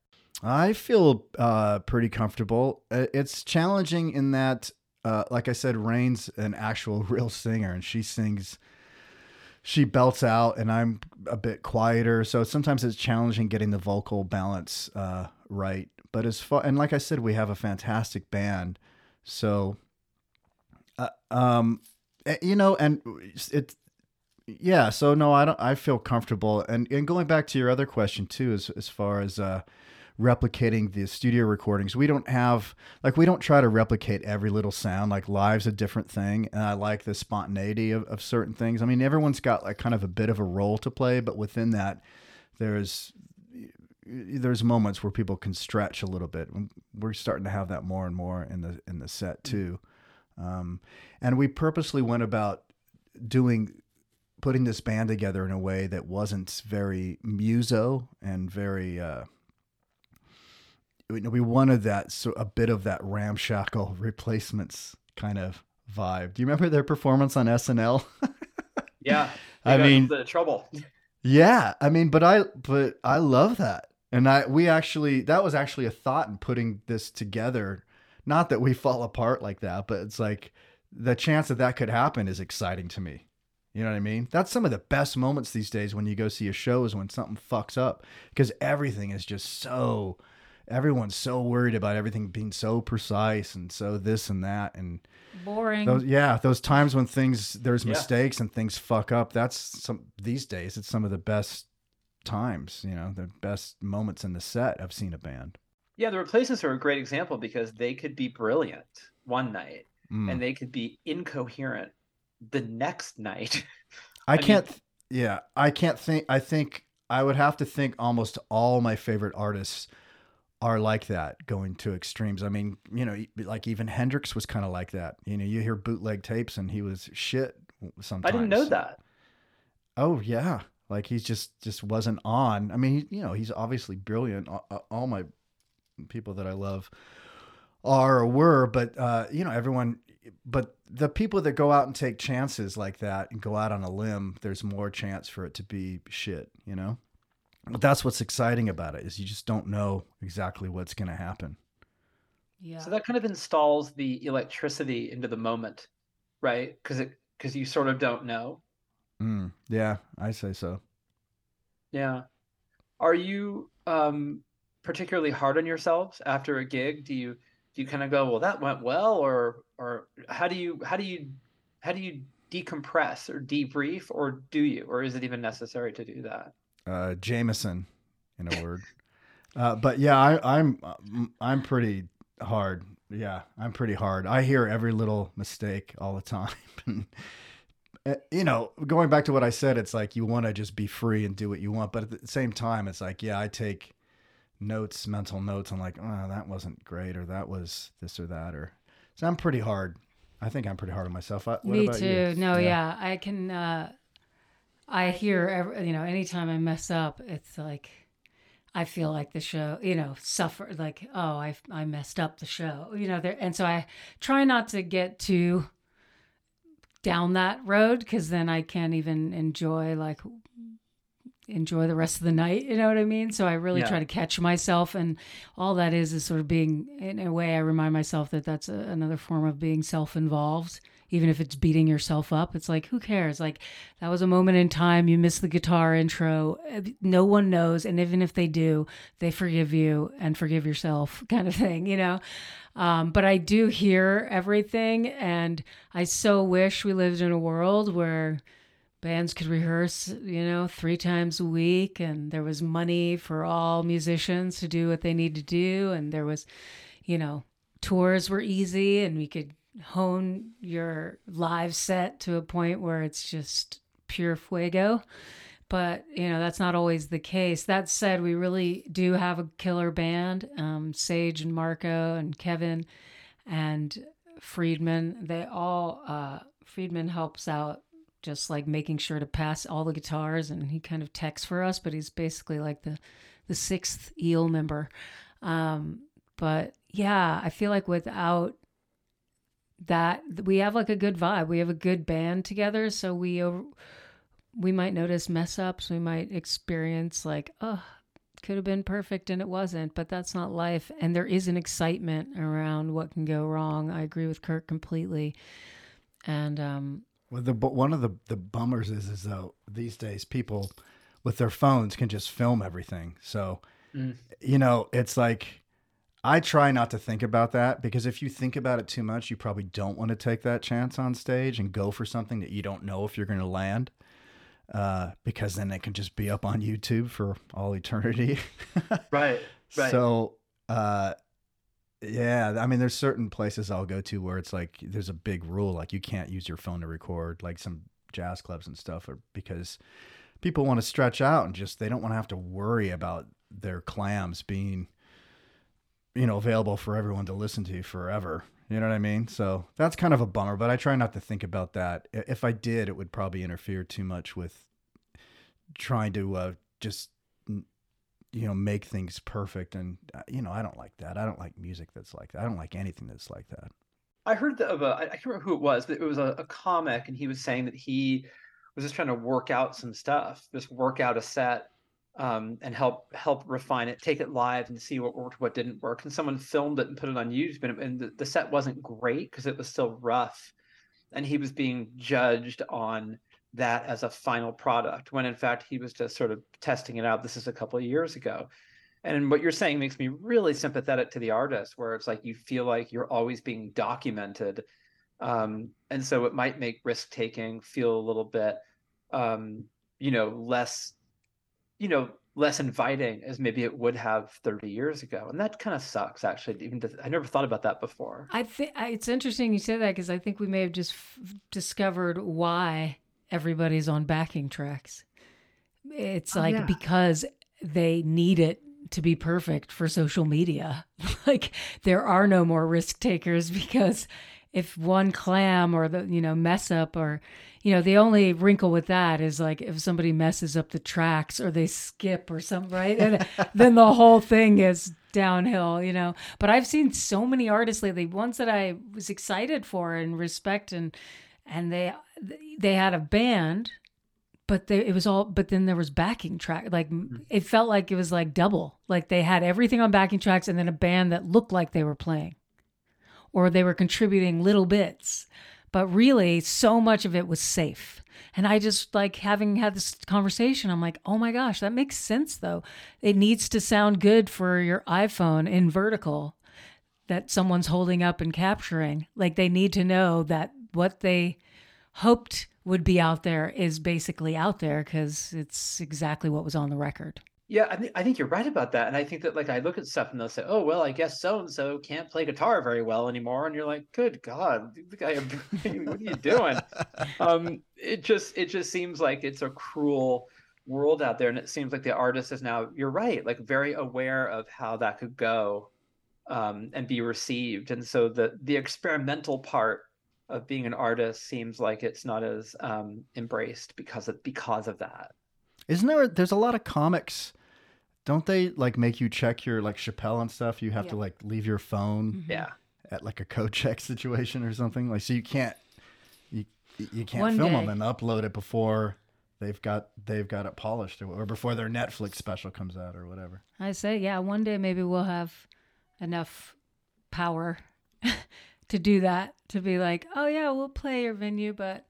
I feel uh, pretty comfortable. It's challenging in that, uh, like I said, Rain's an actual [laughs] real singer, and she sings, she belts out, and I'm a bit quieter. So sometimes it's challenging getting the vocal balance uh, right. But as far and like I said, we have a fantastic band, so uh, um, eh, you know, and it's Yeah, so no, I don't. I feel comfortable, and and going back to your other question too, as as far as uh, replicating the studio recordings. We don't have like we don't try to replicate every little sound. Like live's a different thing, and I like the spontaneity of, of certain things. I mean, everyone's got like kind of a bit of a role to play, but within that, there's there's moments where people can stretch a little bit. We're starting to have that more and more in the in the set too, um, and we purposely went about doing putting this band together in a way that wasn't very muso and very uh, you know, we wanted that so a bit of that ramshackle [laughs] replacements kind of vibe. Do you remember their performance on SNL? [laughs] Yeah, I mean- into trouble. yeah, I mean, but I but I love that. And I we actually that was actually a thought in putting this together. Not that we fall apart like that, but it's like the chance that that could happen is exciting to me. You know what I mean? That's some of the best moments these days when you go see a show is when something fucks up because everything is just so everyone's so worried about everything being so precise and so this and that and Boring. those yeah those times when things there's Yeah. mistakes and things fuck up that's some these days it's some of the best times you know the best moments in the set i've seen a band Yeah, the replacements are a great example because they could be brilliant one night Mm. and they could be incoherent the next night. [laughs] i I can't th- yeah i can't think i think i would have to think almost all my favorite artists are like that going to extremes i mean you know like even hendrix was kind of like that you know you hear bootleg tapes and he was shit sometimes I didn't know that. Oh yeah, like he's just just wasn't on. I mean, you know, he's obviously brilliant. All, my people that I love are or were, but uh, you know, everyone. But the people that go out and take chances like that and go out on a limb, there's more chance for it to be shit. You know, but that's what's exciting about it is you just don't know exactly what's going to happen. yeah. So that kind of installs the electricity into the moment, right? Because it because you sort of don't know. Mm, yeah, I say so. Yeah. Are you um particularly hard on yourselves after a gig? Do you do you kind of go, well, that went well, or or how do you how do you how do you decompress or debrief, or do you, or is it even necessary to do that? Uh, Jameson, in a word. Uh, but yeah, I, I'm I'm pretty hard. Yeah, I'm pretty hard. I hear every little mistake all the time. [laughs] and, uh, you know, going back to what I said, it's like you want to just be free and do what you want, but at the same time, it's like yeah, I take notes, mental notes. I'm like, oh, that wasn't great, or that was this or that, or so I'm pretty hard. I think I'm pretty hard on myself. I- What Me too. you? No, yeah. I can. uh I hear every, you know anytime I mess up, it's like I feel like the show, you know, suffer. Like oh, I I messed up the show, you know. There, and so I try not to get too down that road because then I can't even enjoy like enjoy the rest of the night. You know what I mean? So I really Yeah. try to catch myself, and all that is is sort of being in a way. I remind myself that that's a, another form of being self-involved. Even if it's beating yourself up, it's like who cares? Like that was a moment in time. You missed the guitar intro. No one knows, and even if they do, they forgive you and forgive yourself, [laughs] kind of thing. You know. Um, but I do hear everything, and I so wish we lived in a world where bands could rehearse, you know, three times a week, and there was money for all musicians to do what they need to do, and there was, you know, tours were easy, and we could hone your live set to a point where it's just pure fuego. But you know that's not always the case. That said, we really do have a killer band. Um, Sage and Marco and Kevin and Friedman. They all uh, Friedman helps out just like making sure to pass all the guitars and he kind of texts for us but he's basically like the the sixth eel member um but yeah i feel like without that we have like a good vibe we have a good band together so we over, we might notice mess ups we might experience like oh could have been perfect and it wasn't but that's not life and there is an excitement around what can go wrong i agree with kirk completely and um Well, the but one of the the bummers is is though these days people with their phones can just film everything. So, Mm. you know, it's like I try not to think about that because if you think about it too much, you probably don't want to take that chance on stage and go for something that you don't know if you're going to land. Uh, because then it can just be up on YouTube for all eternity. [laughs] Right. Right. So, uh, yeah, I mean, there's certain places I'll go to where it's like there's a big rule, like you can't use your phone to record, like some jazz clubs and stuff, or because people want to stretch out and just they don't want to have to worry about their clams being, you know, available for everyone to listen to forever. You know what I mean? So that's kind of a bummer, but I try not to think about that. If I did, it would probably interfere too much with trying to uh, just you know make things perfect and uh, you know i don't like that i don't like music that's like that i don't like anything that's like that I heard of a, I can't remember who it was, but it was a, a comic, and he was saying that he was just trying to work out some stuff, just work out a set, um, and help help refine it, take it live, and see what worked, what didn't work. And someone filmed it and put it on YouTube, and, and the, the set wasn't great because it was still rough, and he was being judged on that as a final product when in fact he was just sort of testing it out. This is a couple of years ago. And what you're saying makes me really sympathetic to the artist, where it's like you feel like you're always being documented. Um, and so it might make risk taking feel a little bit, um, you know, less, you know, less inviting as maybe it would have 30 years ago. And that kind of sucks, actually. Even to, I never thought about that before. I think it's interesting you say that because I think we may have just f- discovered why everybody's on backing tracks. It's Oh, like yeah. because they need it to be perfect for social media. [laughs] like there are no more risk takers because if one clam or the you know mess up or you know the only wrinkle with that is like if somebody messes up the tracks or they skip or something right? And [laughs] then the whole thing is downhill you know? But i've seen so many artists lately ones that i was excited for and respect and and they they had a band but they, it was all but then there was backing track like hmm. it felt like it was like double. Like they had everything on backing tracks and then a band that looked like they were playing or they were contributing little bits but really so much of it was safe. And i just like having had this conversation i'm like oh my gosh that makes sense though. It needs to sound good for your iphone in vertical that someone's holding up and capturing. Like they need to know that what they hoped would be out there is basically out there because it's exactly what was on the record Yeah, I think I think you're right about that, and I think that like I look at stuff and they'll say, "Oh, well, I guess so and so can't play guitar very well anymore," and you're like, "Good God, guy, [laughs] what are you doing?" um, it just it just seems like it's a cruel world out there, and it seems like the artist is now. You're right, like very aware of how that could go, um, and be received, and so the the experimental part of being an artist seems like it's not as um, embraced because of because of that. Isn't there there's a lot of comics don't they like make you check your like chappelle and stuff you have to like leave your phone Mm-hmm. Yeah. at like a code check [laughs] situation or something like so you can't you you can't One film day. them and upload it before they've got they've got it polished or, or before their Netflix special comes out or whatever. I say, yeah, one day maybe we'll have enough power [laughs] to do that. To be like, oh yeah, we'll play your venue, but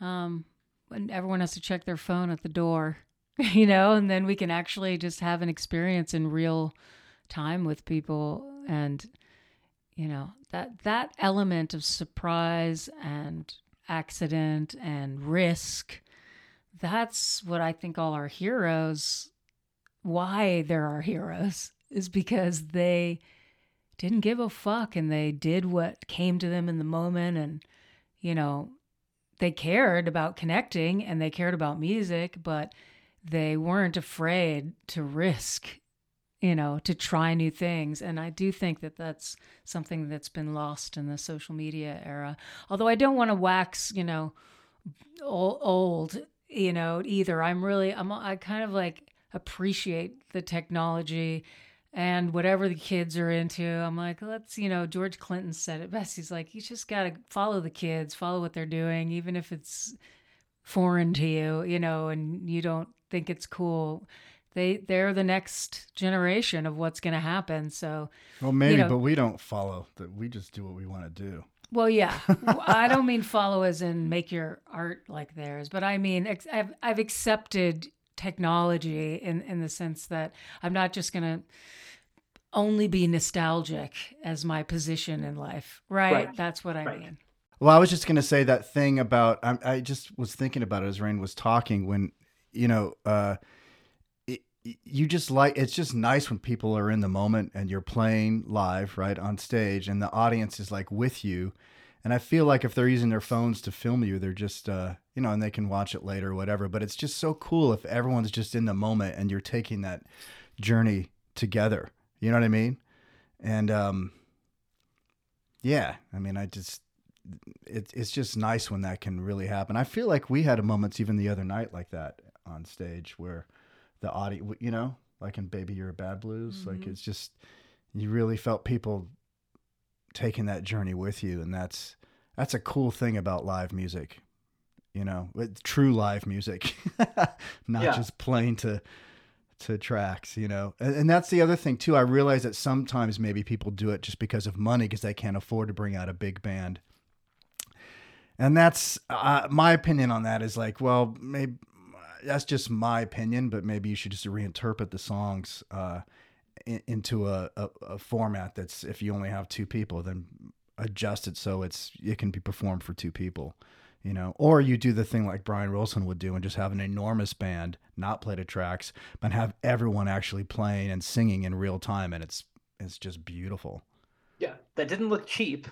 um, when everyone has to check their phone at the door, [laughs] you know, and then we can actually just have an experience in real time with people, and you know that that element of surprise and accident and risk. That's what I think all our heroes why they're our heroes is because they didn't give a fuck and they did what came to them in the moment and you know they cared about connecting and they cared about music but they weren't afraid to risk you know to try new things. And i do think that that's something that's been lost in the social media era. Although i don't want to wax you know old, you know either. I'm really i'm i kind of like appreciate the technology and whatever the kids are into. I'm like let's you know george clinton said it best. He's like you just got to follow the kids follow what they're doing even if it's foreign to you you know and you don't think it's cool they they're the next generation of what's going to happen so Well, maybe, know- but we don't follow. That we just do what we want to do. Well, yeah. [laughs] I don't mean follow as in make your art like theirs, but I mean ex- I've I've accepted technology in in the sense that I'm not just going to only be nostalgic as my position in life, right? Right. That's what I Right. mean. Well, I was just going to say that thing about I, I just was thinking about it as Rain was talking when you know uh, it, you just like it's just nice when people are in the moment and you're playing live right on stage and the audience is like with you. And I feel like if they're using their phones to film you, they're just uh, you know, and they can watch it later or whatever. But it's just so cool if everyone's just in the moment and you're taking that journey together. You know what I mean? And um, yeah, I mean, I just it, it's just nice when that can really happen. I feel like we had moments even the other night like that on stage where the audio, you know, like in Baby You're a Bad Blues, like Mhm. it's just you really felt people taking that journey with you, and that's that's a cool thing about live music. You know, with true live music, [laughs] not Yeah. just playing to to tracks, you know. And, and that's the other thing too. I realize that sometimes maybe people do it just because of money because they can't afford to bring out a big band. And that's uh, my opinion on that is like, well, maybe that's just my opinion, but maybe you should just reinterpret the songs uh, in, into a, a, a format that's if you only have two people, then adjust it so it's it can be performed for two people you know or you do the thing like brian wilson would do and just have an enormous band not play the tracks but have everyone actually playing and singing in real time and it's it's just beautiful Yeah, that didn't look cheap.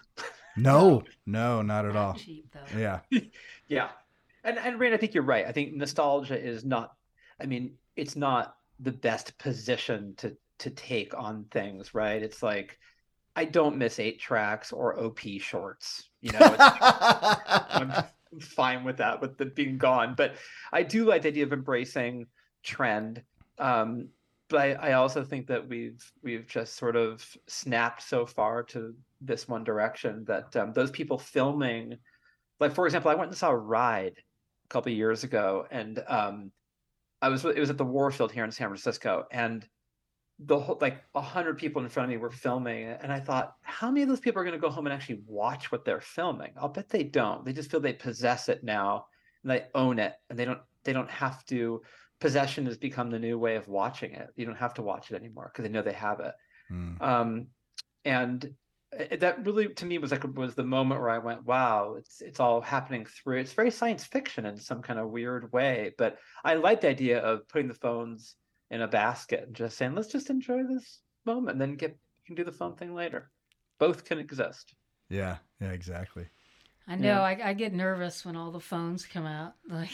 no [laughs] no not at all Cheap though. yeah [laughs] Yeah. And and Rain, I think you're right. I think nostalgia is not I mean, it's not the best position to to take on things, right? It's like I don't miss eight tracks or OP shorts. You know, [laughs] I'm fine with that, with them being gone. But I do like the idea of embracing trend. Um, but I, I also think that we've we've just sort of snapped so far to this one direction that um, those people filming, like for example, I went and saw Ride a couple years ago, and um, I was it was at the Warfield here in San Francisco, and the whole like a hundred people in front of me were filming and I thought, how many of those people are going to go home and actually watch what they're filming? I'll bet they don't. They just feel they possess it now, and they own it, and they don't they don't have to. Possession has become the new way of watching it. You don't have to watch it anymore because they know they have it. Hmm. Um, and it- that really to me was like was the moment where I went, wow, it's it's all happening through. It's very science fiction in some kind of weird way, but I like the idea of putting the phones in a basket and just saying, let's just enjoy this moment, and then get you can do the phone thing later. Both can exist. yeah yeah exactly I know. I, I get nervous when all the phones come out. [laughs] Like,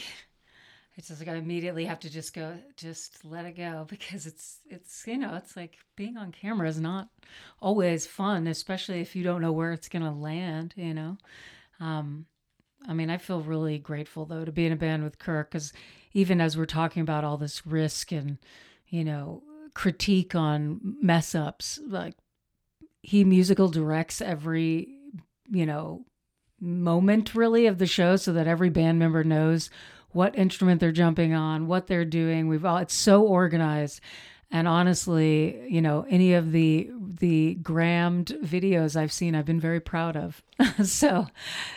it's just like I immediately have to just go, just let it go [laughs] because it's it's you know it's like being on camera is not always fun, especially if you don't know where it's gonna land. You know, um, I mean, I feel really grateful though to be in a band with Kirk because even as we're talking about all this risk and you know critique on mess ups, like he musical directs every you know moment really of the show so that every band member knows what instrument they're jumping on, what they're doing. We've all it's so organized. And honestly, you know, any of the the grammed videos I've seen, I've been very proud of. [laughs] so,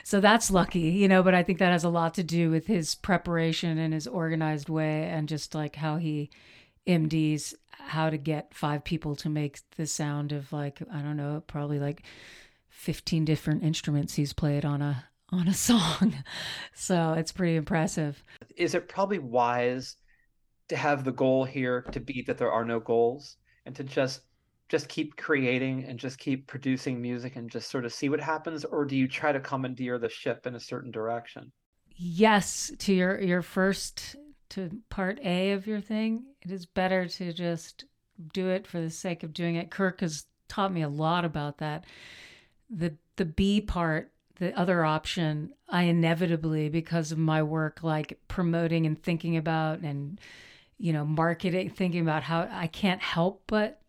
so that's lucky, you know. But I think that has a lot to do with his preparation and his organized way, and just like how he MDs how to get five people to make the sound of like I don't know, probably like fifteen different instruments he's played on a on a [laughs] song. so it's pretty impressive. Is it probably wise to have the goal here to be that there are no goals and to just just keep creating and just keep producing music and just sort of see what happens or do you try to commandeer the ship in a certain direction Yes, to your your first to part A of your thing, it is better to just do it for the sake of doing it. Kirk has taught me a lot about that. The the B part, the other option, I inevitably because of my work like promoting and thinking about and you know, marketing, thinking about how I can't help but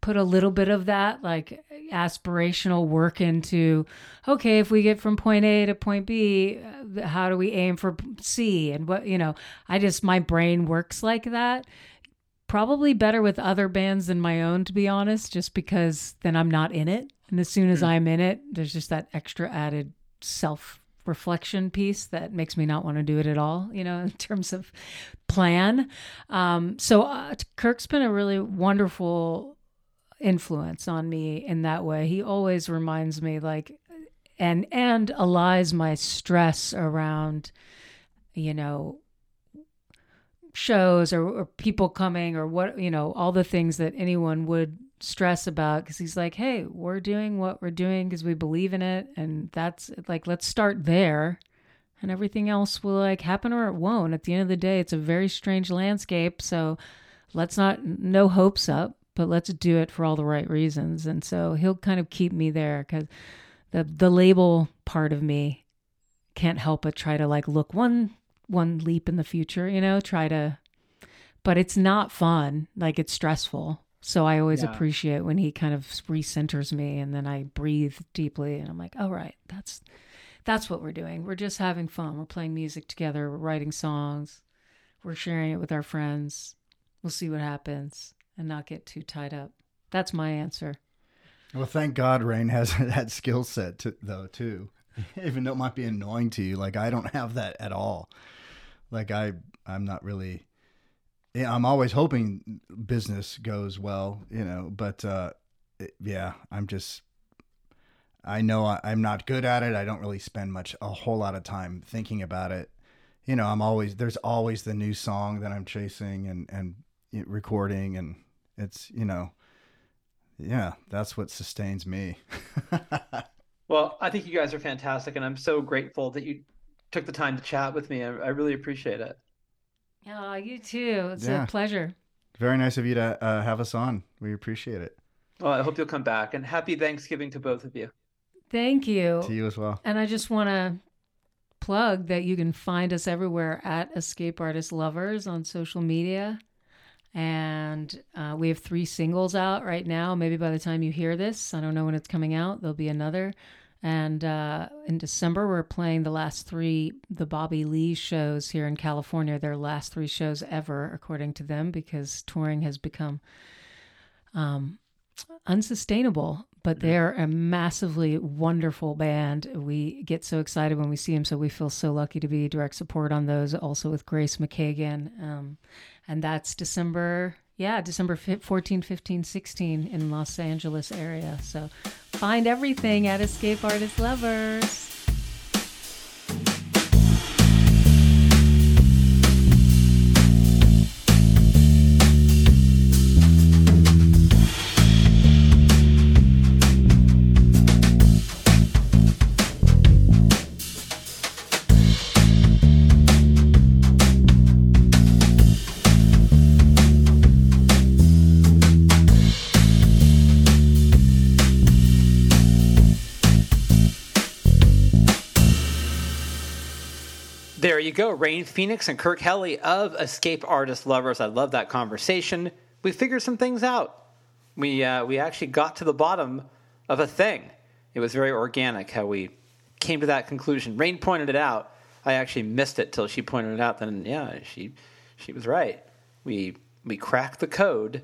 put a little bit of that like aspirational work into okay if we get from point a to point b uh, how do we aim for c? And what you know i just my brain works like that. Probably better with other bands than my own to be honest just because then i'm not in it and as soon as i'm in it there's just that extra added self reflection piece that makes me not want to do it at all you know [laughs] in terms of plan um, so uh, kirk's been a really wonderful influence on me in that way. He always reminds me like and and allies my stress around you know shows or, or people coming or what you know all the things that anyone would stress about because he's like hey we're doing what we're doing because we believe in it and that's like let's start there and everything else will like happen or it won't at the end of the day it's a very strange landscape so let's not no hopes up but let's do it for all the right reasons. And so he'll kind of keep me there because the the label part of me can't help but try to like look one one leap in the future, you know, try to but it's not fun. Like it's stressful. So I always Yeah. appreciate when he kind of recenters me and then I breathe deeply and I'm like, "All right, that's that's what we're doing. We're just having fun. We're playing music together, we're writing songs. We're sharing it with our friends. We'll see what happens and not get too tied up." That's my answer. Well, thank God Rain has [laughs] that skill set to, though too. [laughs] Even though it might be annoying to you, like I don't have that at all. Like I, I'm not really. Yeah, I'm always hoping business goes well, you know. But uh, it- yeah, I'm just. I know I, I'm not good at it. I don't really spend much, a whole lot of time thinking about it. You know, I'm always there's always the new song that I'm chasing and and recording, and it's you know yeah, that's what sustains me. [laughs] well i think you guys are fantastic and i'm so grateful that you took the time to chat with me i, I really appreciate it Oh, you too. It's Yeah. a pleasure. Very nice of you to uh, have us on. We appreciate it. well i hope you'll come back and happy thanksgiving to both of you Thank you. To you as well. And I just want to plug that you can find us everywhere at Escape Artist Lovers on social media. And uh, we have three singles out right now. Maybe by the time you hear this, I don't know when it's coming out, there'll be another. And uh, in December, we're playing the last three, the Bobby Lee shows here in California, their last three shows ever, according to them, because touring has become um, unsustainable. But they're a massively wonderful band. We get so excited when we see them, so we feel so lucky to be direct support on those. Also with Grace McKagan, um, and that's December. Yeah, December 14, 15, 16 in Los Angeles area. So find everything at Escape Artist Lovers. You go, Rain Phoenix and Kirk Hellie of Escape Artist Lovers. I love that conversation. We figured some things out. We uh, we actually got to the bottom of a thing. It was very organic how we came to that conclusion. Rain pointed it out. I actually missed it till she pointed it out. Then yeah, she she was right. We we cracked the code,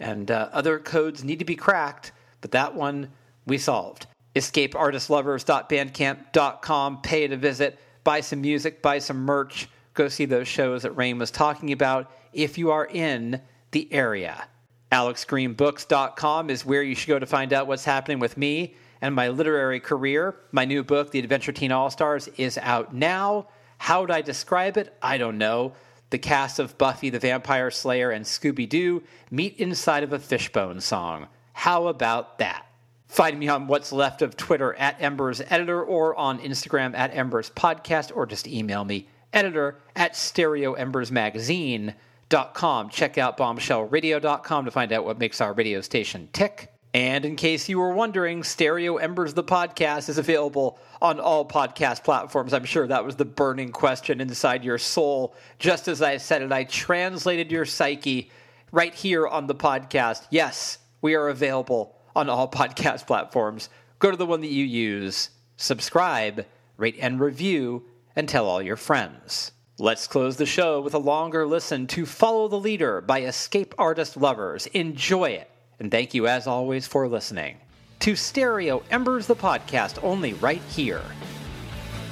and uh, other codes need to be cracked, but that one we solved. EscapeArtistLovers.bandcamp.com. Pay to visit. Buy some music. Buy some merch. Go see those shows that Rain was talking about if you are in the area. AlexGreenBooks.com is where you should go to find out what's happening with me and my literary career. My new book, The Adventure Teen All Stars, is out now. How would I describe it? I don't know. The cast of Buffy the Vampire Slayer and Scooby Doo meet inside of a fishbone song. How about that? Find me on what's left of Twitter at Embers Editor or on Instagram at Embers Podcast or just email me editor at stereoembersmagazine.com. Check out bombshellradio.com to find out what makes our radio station tick. And in case you were wondering, Stereo Embers, the podcast, is available on all podcast platforms. I'm sure that was the burning question inside your soul. Just as I said it, I translated your psyche right here on the podcast. Yes, we are available on all [laughs] podcast platforms. Go to the one that you use, subscribe, rate and review, and tell all your friends. Let's close the show with a longer listen to Follow the Leader by Escape Artist Lovers. Enjoy it. And thank you, as always, for listening to Stereo Embers, the podcast, only right here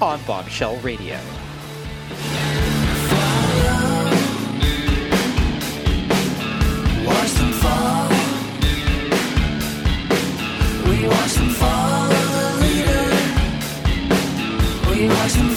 on Bombshell Radio. it